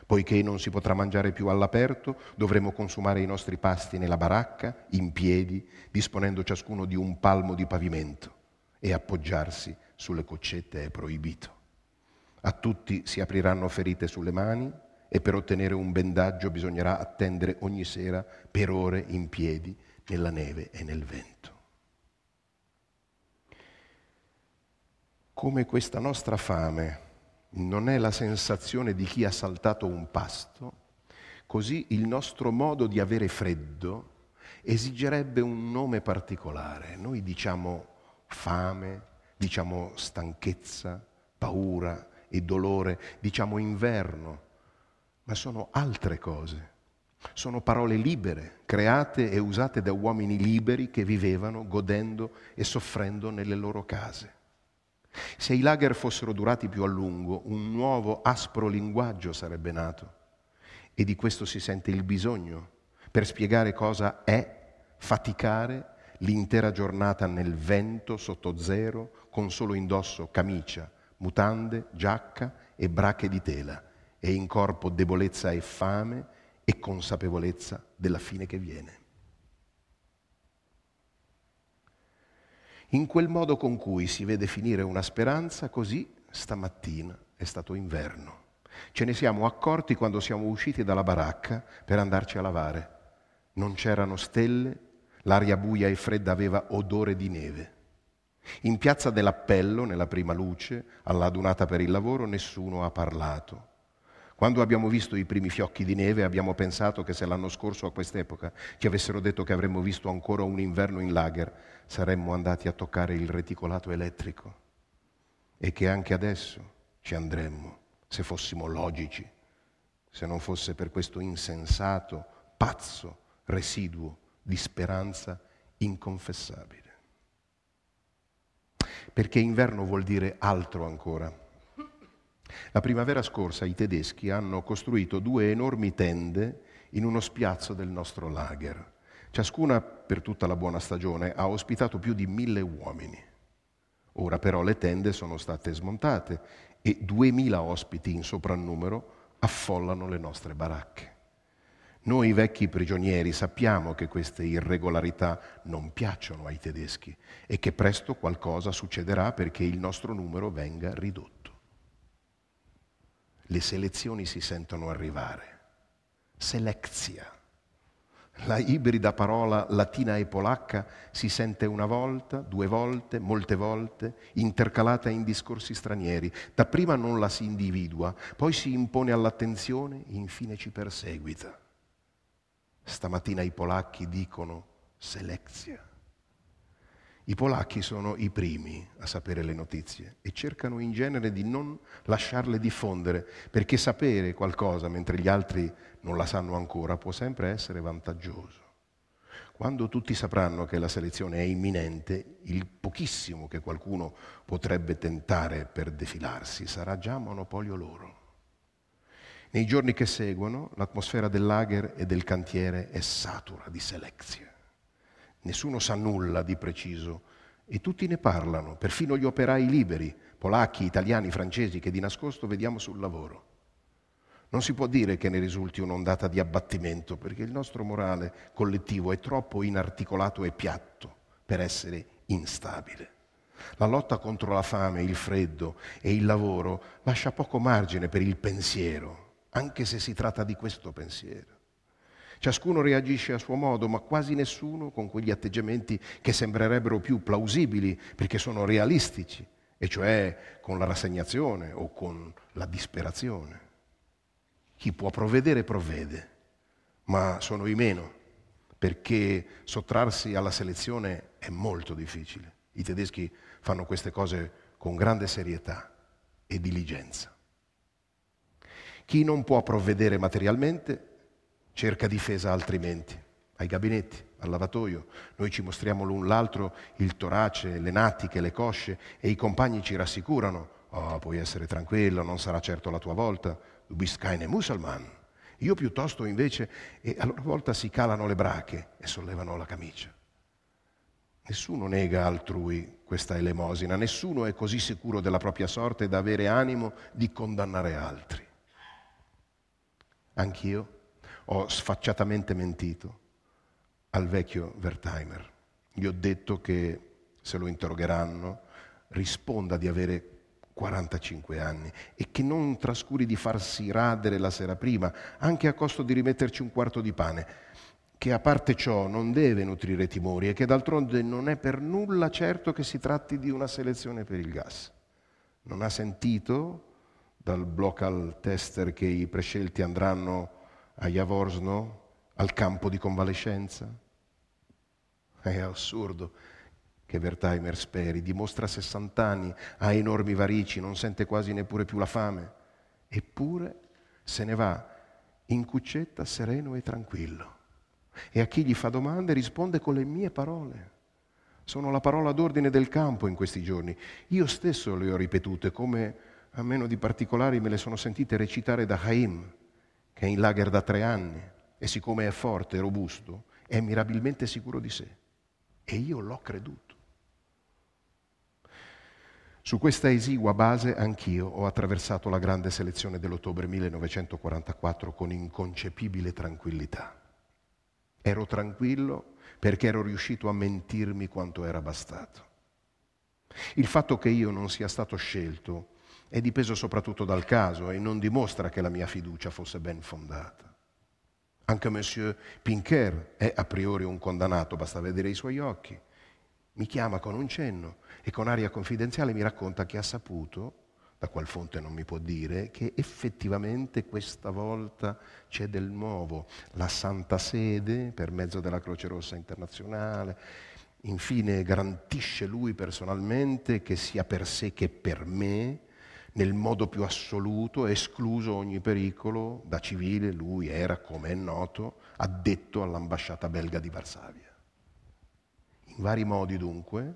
Poiché non si potrà mangiare più all'aperto, dovremo consumare i nostri pasti nella baracca, in piedi, disponendo ciascuno di un palmo di pavimento e appoggiarsi sulle coccette è proibito. A tutti si apriranno ferite sulle mani e per ottenere un bendaggio bisognerà attendere ogni sera per ore in piedi nella neve e nel vento. Come questa nostra fame non è la sensazione di chi ha saltato un pasto, così il nostro modo di avere freddo esigerebbe un nome particolare. Noi diciamo fame, diciamo stanchezza, paura e dolore, diciamo inverno, ma sono altre cose. Sono parole libere, create e usate da uomini liberi che vivevano godendo e soffrendo nelle loro case. Se i lager fossero durati più a lungo, un nuovo aspro linguaggio sarebbe nato e di questo si sente il bisogno per spiegare cosa è faticare l'intera giornata nel vento sotto zero con solo indosso camicia, mutande, giacca e brache di tela e in corpo debolezza e fame e consapevolezza della fine che viene. In quel modo con cui si vede finire una speranza, così stamattina è stato inverno. Ce ne siamo accorti quando siamo usciti dalla baracca per andarci a lavare. Non c'erano stelle, l'aria buia e fredda aveva odore di neve. In piazza dell'appello, nella prima luce, alla adunata per il lavoro, nessuno ha parlato. Quando abbiamo visto i primi fiocchi di neve abbiamo pensato che se l'anno scorso a quest'epoca ci avessero detto che avremmo visto ancora un inverno in lager, saremmo andati a toccare il reticolato elettrico e che anche adesso ci andremmo se fossimo logici, se non fosse per questo insensato, pazzo residuo di speranza inconfessabile. Perché inverno vuol dire altro ancora. La primavera scorsa i tedeschi hanno costruito due enormi tende in uno spiazzo del nostro lager. Ciascuna, per tutta la buona stagione, ha ospitato più di mille uomini. Ora però le tende sono state smontate e duemila ospiti in soprannumero affollano le nostre baracche. Noi vecchi prigionieri sappiamo che queste irregolarità non piacciono ai tedeschi e che presto qualcosa succederà perché il nostro numero venga ridotto le selezioni si sentono arrivare. Selezia. La ibrida parola latina e polacca si sente una volta, due volte, molte volte, intercalata in discorsi stranieri. Dapprima non la si individua, poi si impone all'attenzione, infine ci perseguita. Stamattina i polacchi dicono selezia. I polacchi sono i primi a sapere le notizie e cercano in genere di non lasciarle diffondere, perché sapere qualcosa mentre gli altri non la sanno ancora può sempre essere vantaggioso. Quando tutti sapranno che la selezione è imminente, il pochissimo che qualcuno potrebbe tentare per defilarsi sarà già monopolio loro. Nei giorni che seguono, l'atmosfera del lager e del cantiere è satura di selezione. Nessuno sa nulla di preciso e tutti ne parlano, perfino gli operai liberi, polacchi, italiani, francesi, che di nascosto vediamo sul lavoro. Non si può dire che ne risulti un'ondata di abbattimento, perché il nostro morale collettivo è troppo inarticolato e piatto per essere instabile. La lotta contro la fame, il freddo e il lavoro lascia poco margine per il pensiero, anche se si tratta di questo pensiero. Ciascuno reagisce a suo modo, ma quasi nessuno con quegli atteggiamenti che sembrerebbero più plausibili perché sono realistici e cioè con la rassegnazione o con la disperazione. Chi può provvedere provvede, ma sono i meno, perché sottrarsi alla selezione è molto difficile. I tedeschi fanno queste cose con grande serietà e diligenza. Chi non può provvedere materialmente cerca difesa altrimenti, ai gabinetti, al lavatoio. Noi ci mostriamo l'un l'altro il torace, le natiche, le cosce e i compagni ci rassicurano. Oh, puoi essere tranquillo, non sarà certo la tua volta. Du bist keine Musulman. Io piuttosto invece, e a loro volta si calano le brache e sollevano la camicia. Nessuno nega altrui questa elemosina, nessuno è così sicuro della propria sorte da avere animo di condannare altri. Anch'io ho sfacciatamente mentito al vecchio Wertheimer. Gli ho detto che se lo interrogheranno risponda di avere 45 anni e che non trascuri di farsi radere la sera prima, anche a costo di rimetterci un quarto di pane, che a parte ciò non deve nutrire timori e che d'altronde non è per nulla certo che si tratti di una selezione per il gas. Non ha sentito dal blocal tester che i prescelti andranno a Javorsno, al campo di convalescenza? È assurdo che Wertheimer speri, dimostra 60 anni, ha enormi varici, non sente quasi neppure più la fame, eppure se ne va in cuccetta sereno e tranquillo. E a chi gli fa domande risponde con le mie parole. Sono la parola d'ordine del campo in questi giorni. Io stesso le ho ripetute, come a meno di particolari me le sono sentite recitare da Haim, che è in lager da tre anni e siccome è forte e robusto, è mirabilmente sicuro di sé. E io l'ho creduto. Su questa esigua base anch'io ho attraversato la grande selezione dell'ottobre 1944 con inconcepibile tranquillità. Ero tranquillo perché ero riuscito a mentirmi quanto era bastato. Il fatto che io non sia stato scelto è dipeso soprattutto dal caso e non dimostra che la mia fiducia fosse ben fondata. Anche Monsieur Pinker è a priori un condannato, basta vedere i suoi occhi. Mi chiama con un cenno e con aria confidenziale mi racconta che ha saputo, da qual fonte non mi può dire, che effettivamente questa volta c'è del nuovo. La Santa Sede, per mezzo della Croce Rossa Internazionale, infine garantisce lui personalmente che sia per sé che per me nel modo più assoluto, escluso ogni pericolo, da civile lui era, come è noto, addetto all'ambasciata belga di Varsavia. In vari modi dunque,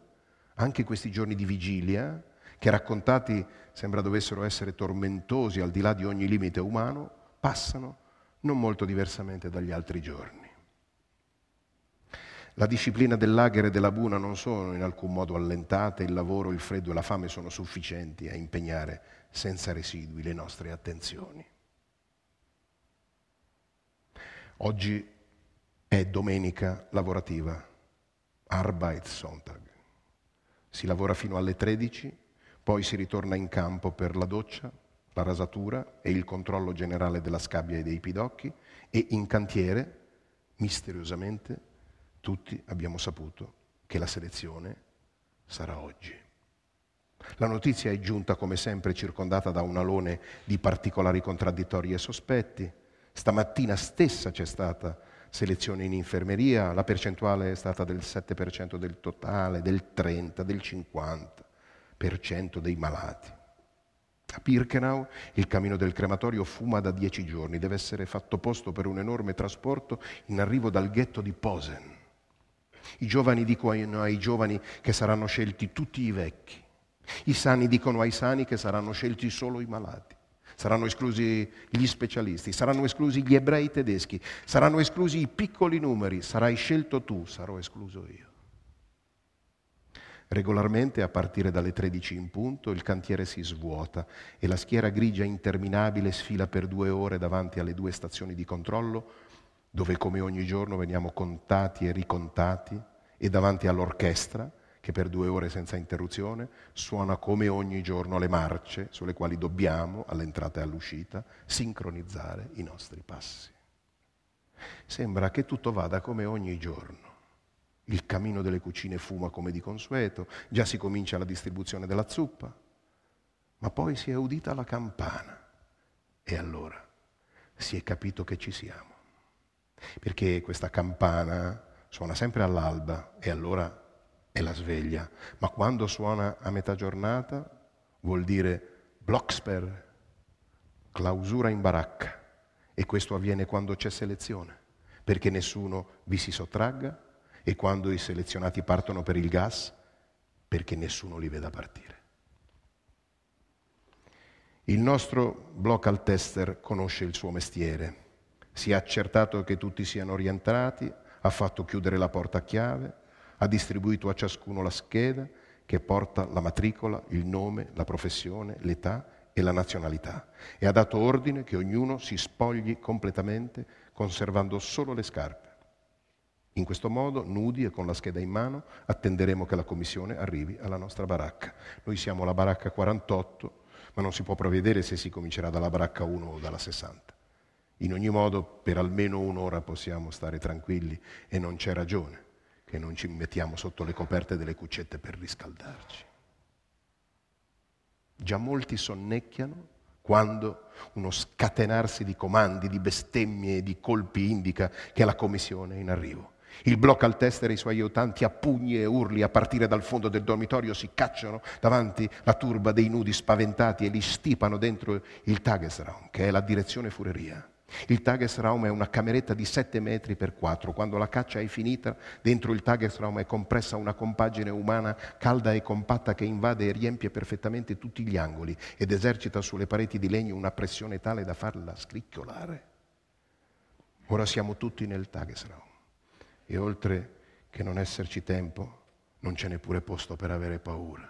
anche questi giorni di vigilia, che raccontati sembra dovessero essere tormentosi al di là di ogni limite umano, passano non molto diversamente dagli altri giorni. La disciplina del lager e della buna non sono in alcun modo allentate, il lavoro, il freddo e la fame sono sufficienti a impegnare senza residui le nostre attenzioni. Oggi è domenica lavorativa, Arbeitssonntag. Si lavora fino alle 13, poi si ritorna in campo per la doccia, la rasatura e il controllo generale della scabbia e dei pidocchi e in cantiere, misteriosamente, tutti abbiamo saputo che la selezione sarà oggi. La notizia è giunta come sempre circondata da un alone di particolari contraddittori e sospetti. Stamattina stessa c'è stata selezione in infermeria, la percentuale è stata del 7% del totale, del 30%, del 50% dei malati. A Birkenau il cammino del crematorio fuma da dieci giorni, deve essere fatto posto per un enorme trasporto in arrivo dal ghetto di Posen. I giovani dicono ai giovani che saranno scelti tutti i vecchi. I sani dicono ai sani che saranno scelti solo i malati. Saranno esclusi gli specialisti, saranno esclusi gli ebrei tedeschi, saranno esclusi i piccoli numeri, sarai scelto tu, sarò escluso io. Regolarmente, a partire dalle 13 in punto, il cantiere si svuota e la schiera grigia interminabile sfila per due ore davanti alle due stazioni di controllo dove come ogni giorno veniamo contati e ricontati e davanti all'orchestra che per due ore senza interruzione suona come ogni giorno le marce sulle quali dobbiamo, all'entrata e all'uscita, sincronizzare i nostri passi. Sembra che tutto vada come ogni giorno. Il camino delle cucine fuma come di consueto, già si comincia la distribuzione della zuppa, ma poi si è udita la campana e allora si è capito che ci siamo. Perché questa campana suona sempre all'alba e allora è la sveglia, ma quando suona a metà giornata vuol dire Blocksper, clausura in baracca. E questo avviene quando c'è selezione, perché nessuno vi si sottragga e quando i selezionati partono per il gas, perché nessuno li veda partire. Il nostro block tester conosce il suo mestiere, si è accertato che tutti siano rientrati, ha fatto chiudere la porta a chiave, ha distribuito a ciascuno la scheda che porta la matricola, il nome, la professione, l'età e la nazionalità e ha dato ordine che ognuno si spogli completamente conservando solo le scarpe. In questo modo, nudi e con la scheda in mano, attenderemo che la commissione arrivi alla nostra baracca. Noi siamo la baracca 48, ma non si può prevedere se si comincerà dalla baracca 1 o dalla 60. In ogni modo, per almeno un'ora possiamo stare tranquilli e non c'è ragione che non ci mettiamo sotto le coperte delle cuccette per riscaldarci. Già molti sonnecchiano quando uno scatenarsi di comandi, di bestemmie e di colpi indica che la commissione è in arrivo. Il blocco al tester e i suoi aiutanti a pugni e urli a partire dal fondo del dormitorio si cacciano davanti la turba dei nudi spaventati e li stipano dentro il Tagesraum, che è la direzione fureria. Il Tagesraum è una cameretta di 7 metri per 4. Quando la caccia è finita, dentro il Tagesraum è compressa una compagine umana calda e compatta che invade e riempie perfettamente tutti gli angoli ed esercita sulle pareti di legno una pressione tale da farla scricchiolare. Ora siamo tutti nel Tagesraum e oltre che non esserci tempo, non c'è neppure posto per avere paura.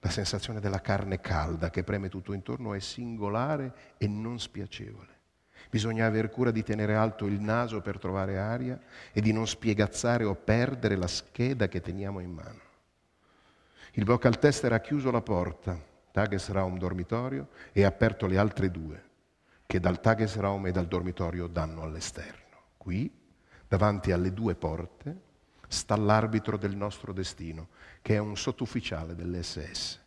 La sensazione della carne calda che preme tutto intorno è singolare e non spiacevole. Bisogna aver cura di tenere alto il naso per trovare aria e di non spiegazzare o perdere la scheda che teniamo in mano. Il vocal tester ha chiuso la porta, Tagesraum dormitorio, e ha aperto le altre due, che dal Tagesraum e dal dormitorio danno all'esterno. Qui davanti alle due porte sta l'arbitro del nostro destino, che è un sottufficiale dell'SS.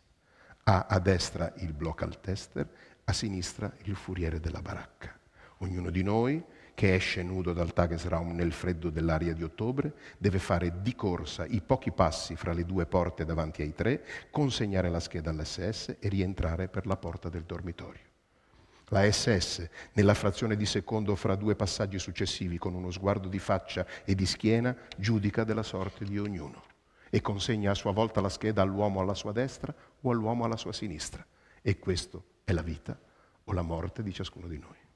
Ha a destra il block tester, a sinistra il furiere della baracca. Ognuno di noi, che esce nudo dal Tagesraum nel freddo dell'aria di ottobre, deve fare di corsa i pochi passi fra le due porte davanti ai tre, consegnare la scheda all'SS e rientrare per la porta del dormitorio. La SS, nella frazione di secondo fra due passaggi successivi, con uno sguardo di faccia e di schiena, giudica della sorte di ognuno e consegna a sua volta la scheda all'uomo alla sua destra o all'uomo alla sua sinistra. E questo è la vita o la morte di ciascuno di noi.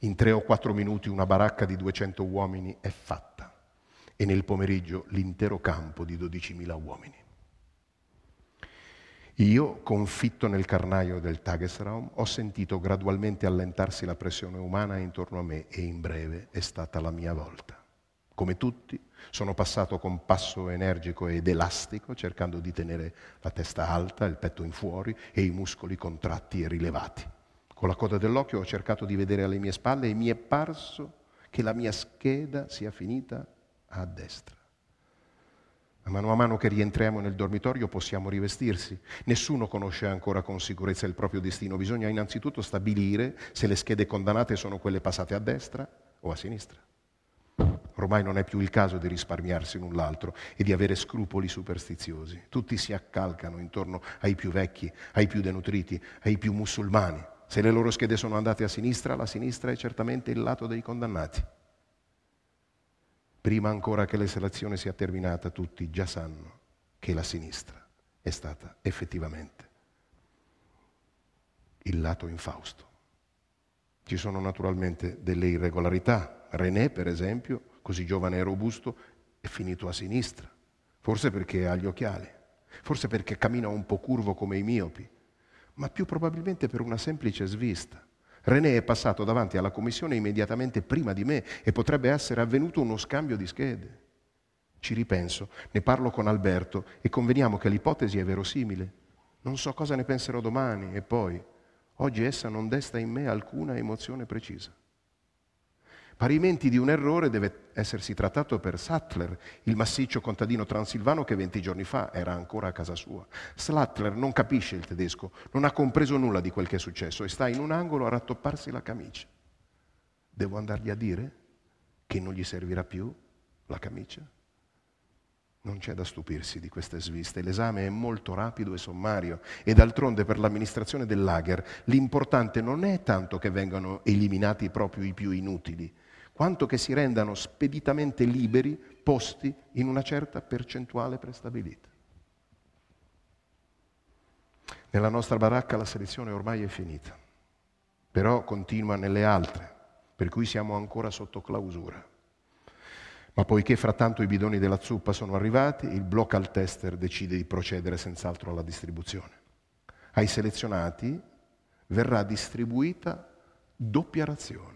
In tre o quattro minuti una baracca di 200 uomini è fatta e nel pomeriggio l'intero campo di 12.000 uomini. Io, confitto nel carnaio del Tagesraum, ho sentito gradualmente allentarsi la pressione umana intorno a me e in breve è stata la mia volta. Come tutti, sono passato con passo energico ed elastico, cercando di tenere la testa alta, il petto in fuori e i muscoli contratti e rilevati. Con la coda dell'occhio ho cercato di vedere alle mie spalle e mi è parso che la mia scheda sia finita a destra. A mano a mano che rientriamo nel dormitorio possiamo rivestirsi. Nessuno conosce ancora con sicurezza il proprio destino. Bisogna innanzitutto stabilire se le schede condannate sono quelle passate a destra o a sinistra. Ormai non è più il caso di risparmiarsi l'un l'altro e di avere scrupoli superstiziosi. Tutti si accalcano intorno ai più vecchi, ai più denutriti, ai più musulmani. Se le loro schede sono andate a sinistra, la sinistra è certamente il lato dei condannati. Prima ancora che la selezione sia terminata, tutti già sanno che la sinistra è stata effettivamente il lato infausto. Ci sono naturalmente delle irregolarità. René, per esempio, così giovane e robusto, è finito a sinistra, forse perché ha gli occhiali, forse perché cammina un po' curvo come i miopi, ma più probabilmente per una semplice svista. René è passato davanti alla commissione immediatamente prima di me e potrebbe essere avvenuto uno scambio di schede. Ci ripenso, ne parlo con Alberto e conveniamo che l'ipotesi è verosimile. Non so cosa ne penserò domani e poi, oggi essa non desta in me alcuna emozione precisa. Parimenti di un errore deve essersi trattato per Sattler, il massiccio contadino transilvano che 20 giorni fa era ancora a casa sua. Sattler non capisce il tedesco, non ha compreso nulla di quel che è successo e sta in un angolo a rattopparsi la camicia. Devo andargli a dire che non gli servirà più la camicia? Non c'è da stupirsi di queste sviste, l'esame è molto rapido e sommario e d'altronde per l'amministrazione del lager l'importante non è tanto che vengano eliminati proprio i più inutili, quanto che si rendano speditamente liberi posti in una certa percentuale prestabilita. Nella nostra baracca la selezione ormai è finita, però continua nelle altre, per cui siamo ancora sotto clausura. Ma poiché frattanto i bidoni della zuppa sono arrivati, il block tester decide di procedere senz'altro alla distribuzione. Ai selezionati verrà distribuita doppia razione.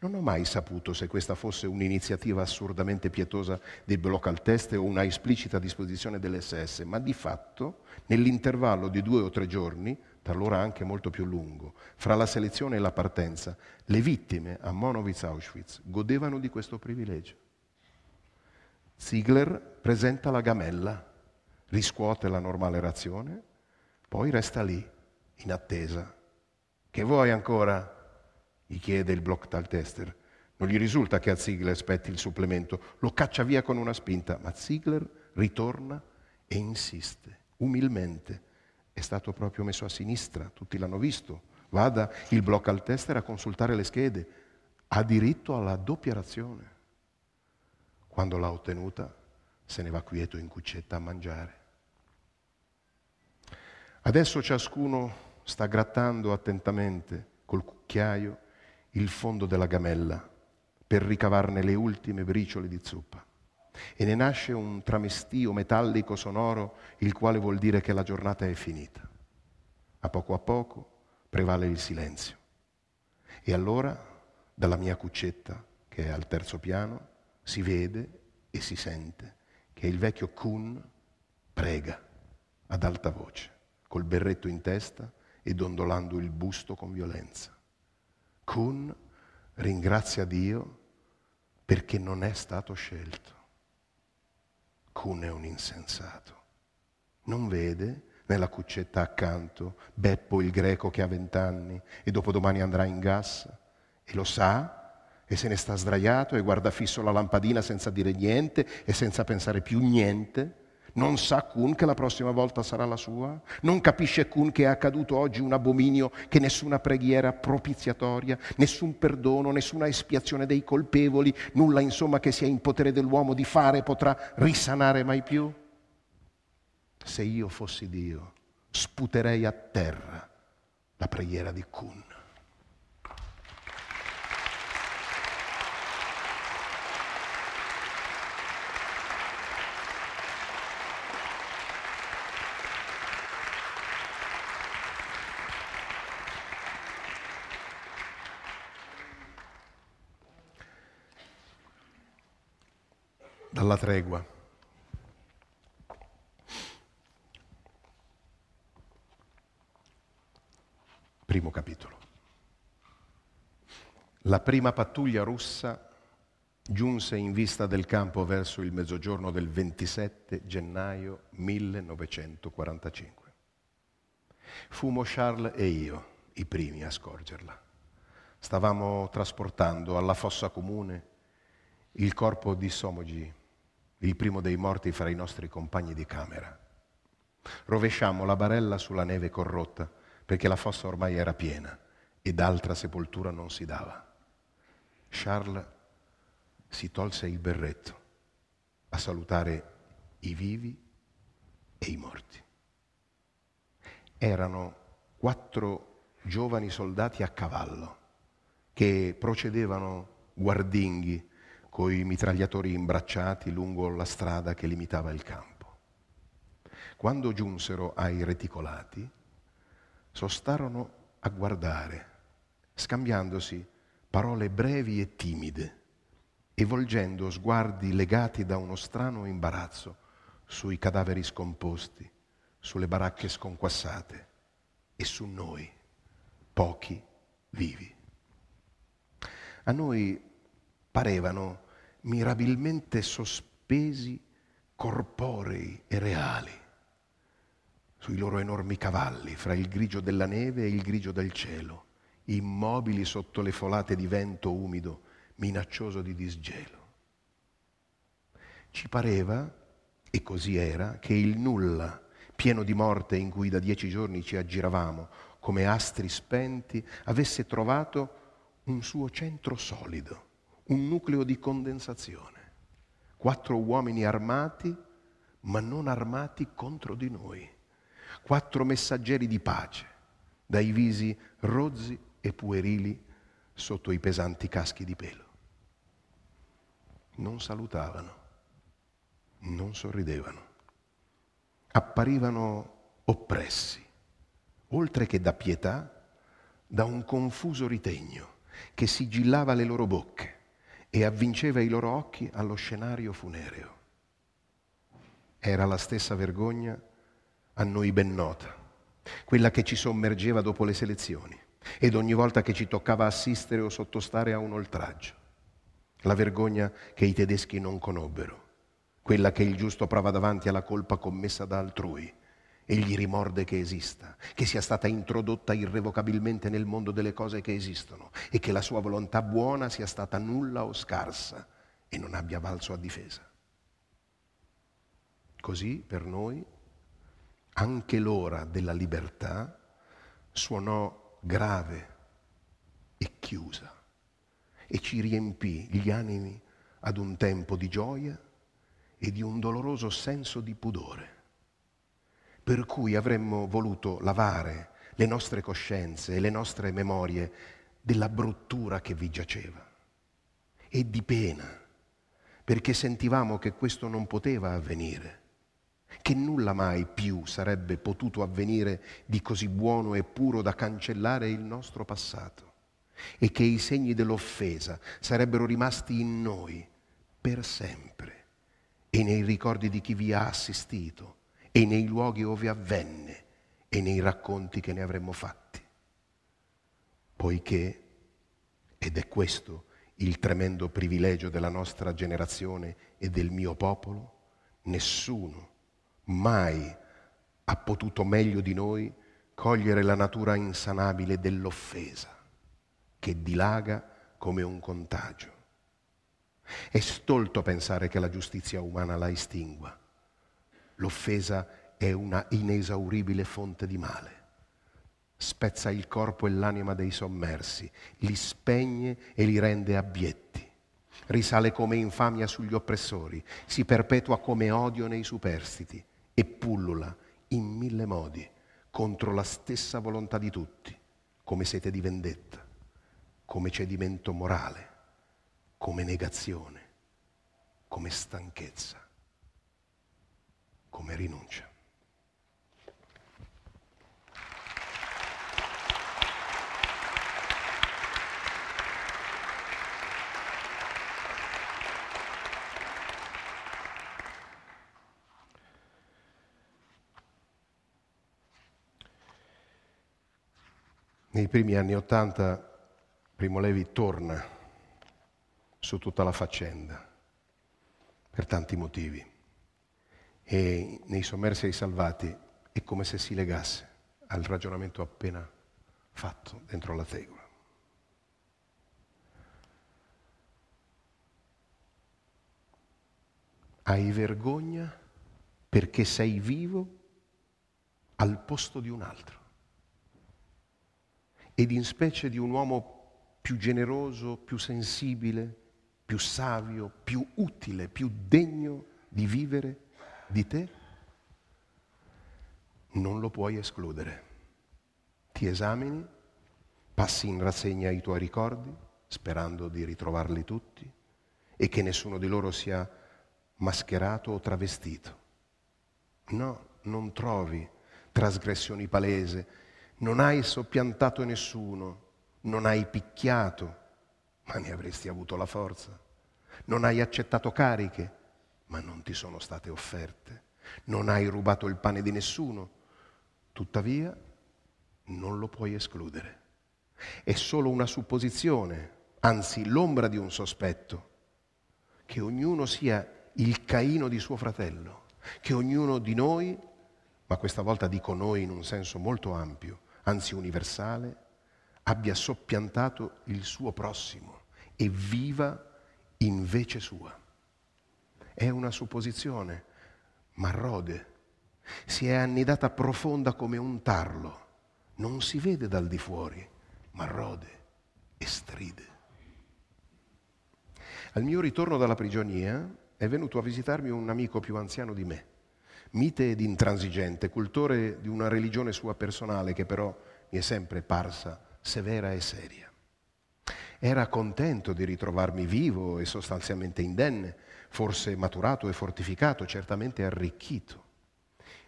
Non ho mai saputo se questa fosse un'iniziativa assurdamente pietosa dei block test o una esplicita disposizione dell'SS, ma di fatto, nell'intervallo di due o tre giorni, talora anche molto più lungo, fra la selezione e la partenza, le vittime a Monowitz-Auschwitz godevano di questo privilegio. Ziegler presenta la gamella, riscuote la normale razione, poi resta lì, in attesa. Che vuoi ancora? Gli chiede il block tester. Non gli risulta che a Ziegler spetti il supplemento, lo caccia via con una spinta, ma Ziegler ritorna e insiste, umilmente. È stato proprio messo a sinistra, tutti l'hanno visto. Vada il block tester a consultare le schede. Ha diritto alla doppia razione. Quando l'ha ottenuta, se ne va quieto in cuccetta a mangiare. Adesso ciascuno sta grattando attentamente col cucchiaio il fondo della gamella per ricavarne le ultime briciole di zuppa. E ne nasce un tramestio metallico sonoro, il quale vuol dire che la giornata è finita. A poco a poco prevale il silenzio. E allora, dalla mia cuccetta, che è al terzo piano, si vede e si sente che il vecchio Kuhn prega ad alta voce, col berretto in testa e dondolando il busto con violenza. Kuhn ringrazia Dio perché non è stato scelto. Kuhn è un insensato. Non vede nella cuccetta accanto Beppo il greco che ha vent'anni e dopodomani andrà in gas e lo sa e se ne sta sdraiato e guarda fisso la lampadina senza dire niente e senza pensare più niente non sa Kun che la prossima volta sarà la sua? Non capisce Kun che è accaduto oggi un abominio, che nessuna preghiera propiziatoria, nessun perdono, nessuna espiazione dei colpevoli, nulla insomma che sia in potere dell'uomo di fare potrà risanare mai più? Se io fossi Dio, sputerei a terra la preghiera di Kun. Dalla tregua. Primo capitolo. La prima pattuglia russa giunse in vista del campo verso il mezzogiorno del 27 gennaio 1945. Fumo Charles e io i primi a scorgerla. Stavamo trasportando alla fossa comune il corpo di Somogi, il primo dei morti fra i nostri compagni di camera. Rovesciamo la barella sulla neve corrotta perché la fossa ormai era piena ed altra sepoltura non si dava. Charles si tolse il berretto a salutare i vivi e i morti. Erano quattro giovani soldati a cavallo che procedevano guardinghi coi mitragliatori imbracciati lungo la strada che limitava il campo. Quando giunsero ai reticolati, sostarono a guardare, scambiandosi parole brevi e timide e volgendo sguardi legati da uno strano imbarazzo sui cadaveri scomposti, sulle baracche sconquassate e su noi, pochi vivi. a noi parevano mirabilmente sospesi, corporei e reali, sui loro enormi cavalli, fra il grigio della neve e il grigio del cielo, immobili sotto le folate di vento umido, minaccioso di disgelo. Ci pareva, e così era, che il nulla, pieno di morte in cui da dieci giorni ci aggiravamo, come astri spenti, avesse trovato un suo centro solido, un nucleo di condensazione. Quattro uomini armati, ma non armati contro di noi. Quattro messaggeri di pace, dai visi rozzi e puerili sotto i pesanti caschi di pelo. Non salutavano, non sorridevano, apparivano oppressi, oltre che da pietà, da un confuso ritegno che sigillava le loro bocche e avvinceva i loro occhi allo scenario funereo. Era la stessa vergogna a noi ben nota, quella che ci sommergeva dopo le selezioni ed ogni volta che ci toccava assistere o sottostare a un oltraggio. La vergogna che i tedeschi non conobbero, quella che il giusto prova davanti alla colpa commessa da altrui Egli rimorde che esista, che sia stata introdotta irrevocabilmente nel mondo delle cose che esistono e che la sua volontà buona sia stata nulla o scarsa e non abbia valso a difesa. Così per noi anche l'ora della libertà suonò grave e chiusa e ci riempì gli animi ad un tempo di gioia e di un doloroso senso di pudore per cui avremmo voluto lavare le nostre coscienze e le nostre memorie della bruttura che vi giaceva e di pena, perché sentivamo che questo non poteva avvenire, che nulla mai più sarebbe potuto avvenire di così buono e puro da cancellare il nostro passato e che i segni dell'offesa sarebbero rimasti in noi per sempre e nei ricordi di chi vi ha assistito e nei luoghi dove avvenne e nei racconti che ne avremmo fatti. Poiché, ed è questo il tremendo privilegio della nostra generazione e del mio popolo, nessuno mai ha potuto meglio di noi cogliere la natura insanabile dell'offesa, che dilaga come un contagio. È stolto pensare che la giustizia umana la estingua L'offesa è una inesauribile fonte di male. Spezza il corpo e l'anima dei sommersi, li spegne e li rende abietti. Risale come infamia sugli oppressori, si perpetua come odio nei superstiti e pullula in mille modi contro la stessa volontà di tutti, come sete di vendetta, come cedimento morale, come negazione, come stanchezza come rinuncia. Nei primi anni Ottanta Primo Levi torna su tutta la faccenda per tanti motivi e nei sommersi ai salvati è come se si legasse al ragionamento appena fatto dentro la tegola. Hai vergogna perché sei vivo al posto di un altro. Ed in specie di un uomo più generoso, più sensibile, più savio, più utile, più degno di vivere di te, non lo puoi escludere. Ti esamini, passi in rassegna i tuoi ricordi, sperando di ritrovarli tutti e che nessuno di loro sia mascherato o travestito. No, non trovi trasgressioni palese, non hai soppiantato nessuno, non hai picchiato, ma ne avresti avuto la forza. Non hai accettato cariche, ma non ti sono state offerte. Non hai rubato il pane di nessuno, tuttavia non lo puoi escludere. È solo una supposizione anzi l'ombra di un sospetto, che ognuno sia il Caino di suo fratello, che ognuno di noi, ma questa volta dico noi in un senso molto ampio, anzi universale, abbia soppiantato il suo prossimo e viva in vece sua. È una supposizione, ma rode. Si è annidata profonda come un tarlo. Non si vede dal di fuori, ma rode e stride. Al mio ritorno dalla prigionia è venuto a visitarmi un amico più anziano di me, mite ed intransigente, cultore di una religione sua personale che però mi è sempre parsa severa e seria. Era contento di ritrovarmi vivo e sostanzialmente indenne, forse maturato e fortificato, certamente arricchito.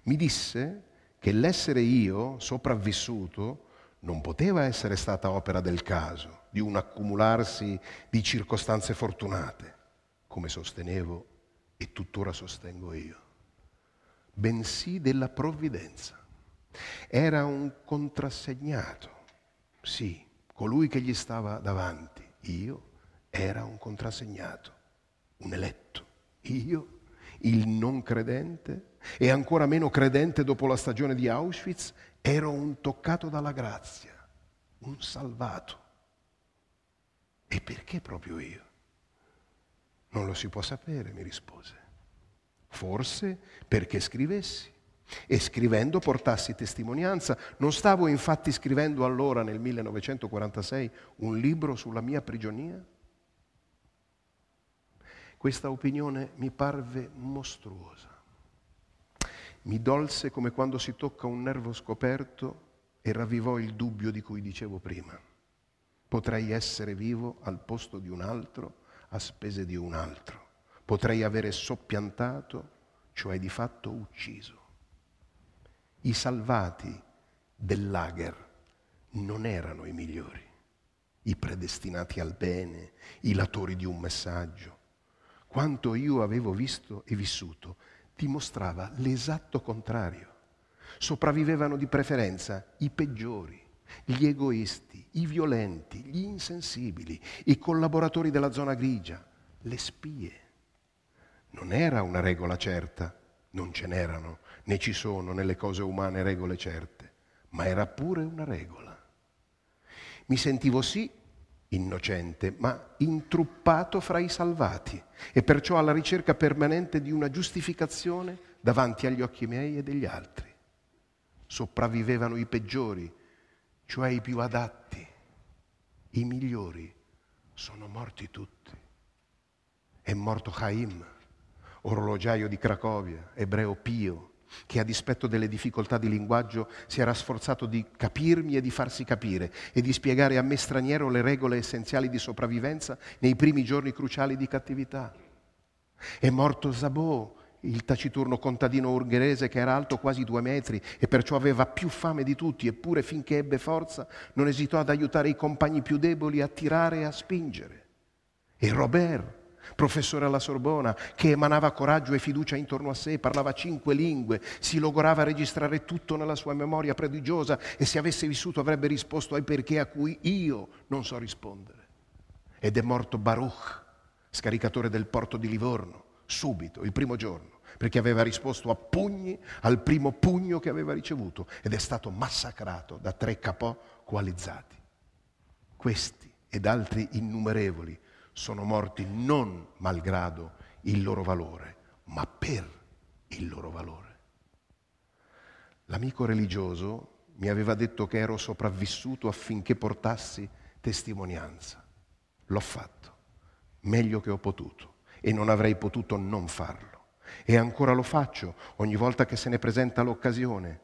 Mi disse che l'essere io sopravvissuto non poteva essere stata opera del caso, di un accumularsi di circostanze fortunate, come sostenevo e tuttora sostengo io, bensì della provvidenza. Era un contrassegnato, sì, colui che gli stava davanti, io, era un contrassegnato, un eletto, io, il non credente e ancora meno credente dopo la stagione di Auschwitz, ero un toccato dalla grazia, un salvato. E perché proprio io? Non lo si può sapere, mi rispose. Forse perché scrivessi e scrivendo portassi testimonianza. Non stavo infatti scrivendo allora, nel 1946, un libro sulla mia prigionia? Questa opinione mi parve mostruosa. Mi dolse come quando si tocca un nervo scoperto e ravvivò il dubbio di cui dicevo prima. Potrei essere vivo al posto di un altro a spese di un altro. Potrei avere soppiantato, cioè di fatto ucciso. I salvati del lager non erano i migliori, i predestinati al bene, i latori di un messaggio. Quanto io avevo visto e vissuto dimostrava l'esatto contrario. Sopravvivevano di preferenza i peggiori, gli egoisti, i violenti, gli insensibili, i collaboratori della zona grigia, le spie. Non era una regola certa, non ce n'erano, né ci sono nelle cose umane regole certe, ma era pure una regola. Mi sentivo sì innocente, ma intruppato fra i salvati e perciò alla ricerca permanente di una giustificazione davanti agli occhi miei e degli altri. Sopravvivevano i peggiori, cioè i più adatti. I migliori sono morti tutti. È morto Chaim, orologiaio di Cracovia, ebreo pio, che a dispetto delle difficoltà di linguaggio si era sforzato di capirmi e di farsi capire e di spiegare a me straniero le regole essenziali di sopravvivenza nei primi giorni cruciali di cattività. È morto Zabò, il taciturno contadino ungherese che era alto quasi due metri e perciò aveva più fame di tutti, eppure finché ebbe forza non esitò ad aiutare i compagni più deboli a tirare e a spingere. E Robert, professore alla Sorbona, che emanava coraggio e fiducia intorno a sé, parlava cinque lingue, si logorava a registrare tutto nella sua memoria prodigiosa e se avesse vissuto avrebbe risposto ai perché a cui io non so rispondere. Ed è morto Baruch, scaricatore del porto di Livorno, subito, il primo giorno, perché aveva risposto a pugni al primo pugno che aveva ricevuto ed è stato massacrato da tre capò coalizzati. Questi ed altri innumerevoli sono morti non malgrado il loro valore, ma per il loro valore. L'amico religioso mi aveva detto che ero sopravvissuto affinché portassi testimonianza. L'ho fatto, meglio che ho potuto, e non avrei potuto non farlo. E ancora lo faccio ogni volta che se ne presenta l'occasione.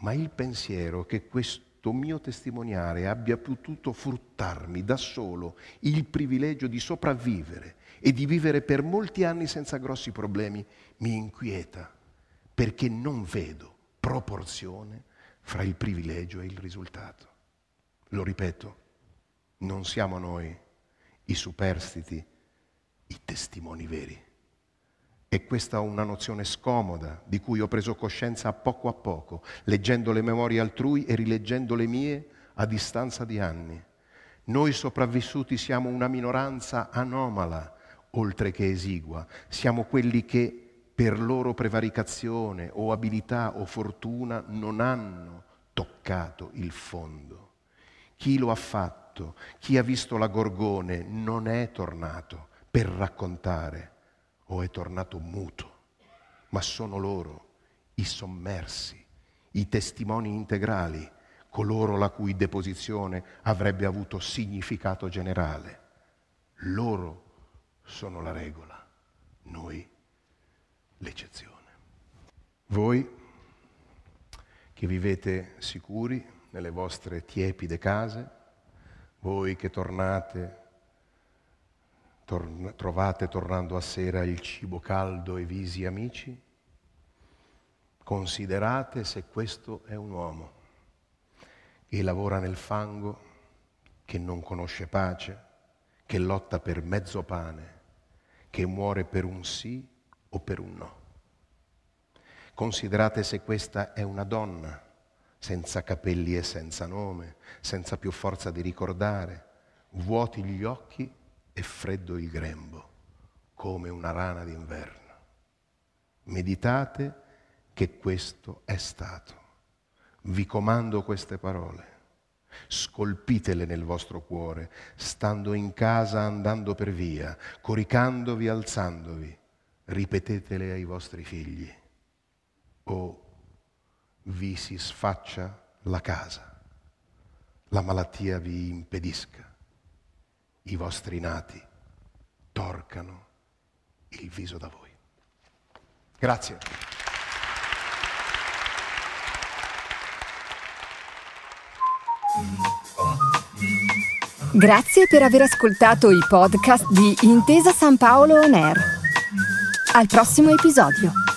Ma il pensiero che questo questo mio testimoniare abbia potuto fruttarmi da solo il privilegio di sopravvivere e di vivere per molti anni senza grossi problemi, mi inquieta perché non vedo proporzione fra il privilegio e il risultato. Lo ripeto, non siamo noi i superstiti, i testimoni veri. E questa è una nozione scomoda di cui ho preso coscienza a poco a poco, leggendo le memorie altrui e rileggendo le mie a distanza di anni. Noi sopravvissuti siamo una minoranza anomala, oltre che esigua. Siamo quelli che per loro prevaricazione o abilità o fortuna non hanno toccato il fondo. Chi lo ha fatto, chi ha visto la Gorgone non è tornato per raccontare o è tornato muto, ma sono loro i sommersi, i testimoni integrali, coloro la cui deposizione avrebbe avuto significato generale. Loro sono la regola, noi l'eccezione. Voi che vivete sicuri nelle vostre tiepide case, voi che tornate, tor- trovate tornando a sera il cibo caldo e visi amici, considerate se questo è un uomo che lavora nel fango, che non conosce pace, che lotta per mezzo pane, che muore per un sì o per un no. Considerate se questa è una donna, senza capelli e senza nome, senza più forza di ricordare, vuoti gli occhi e freddo il grembo, come una rana d'inverno. Meditate che questo è stato. Vi comando queste parole. Scolpitele nel vostro cuore, stando in casa, andando per via, coricandovi, alzandovi ripetetele ai vostri figli o vi si sfaccia la casa, la malattia vi impedisca, i vostri nati torcano il viso da voi. Grazie. Grazie per aver ascoltato i podcast di Intesa San Paolo On Air. Al prossimo episodio.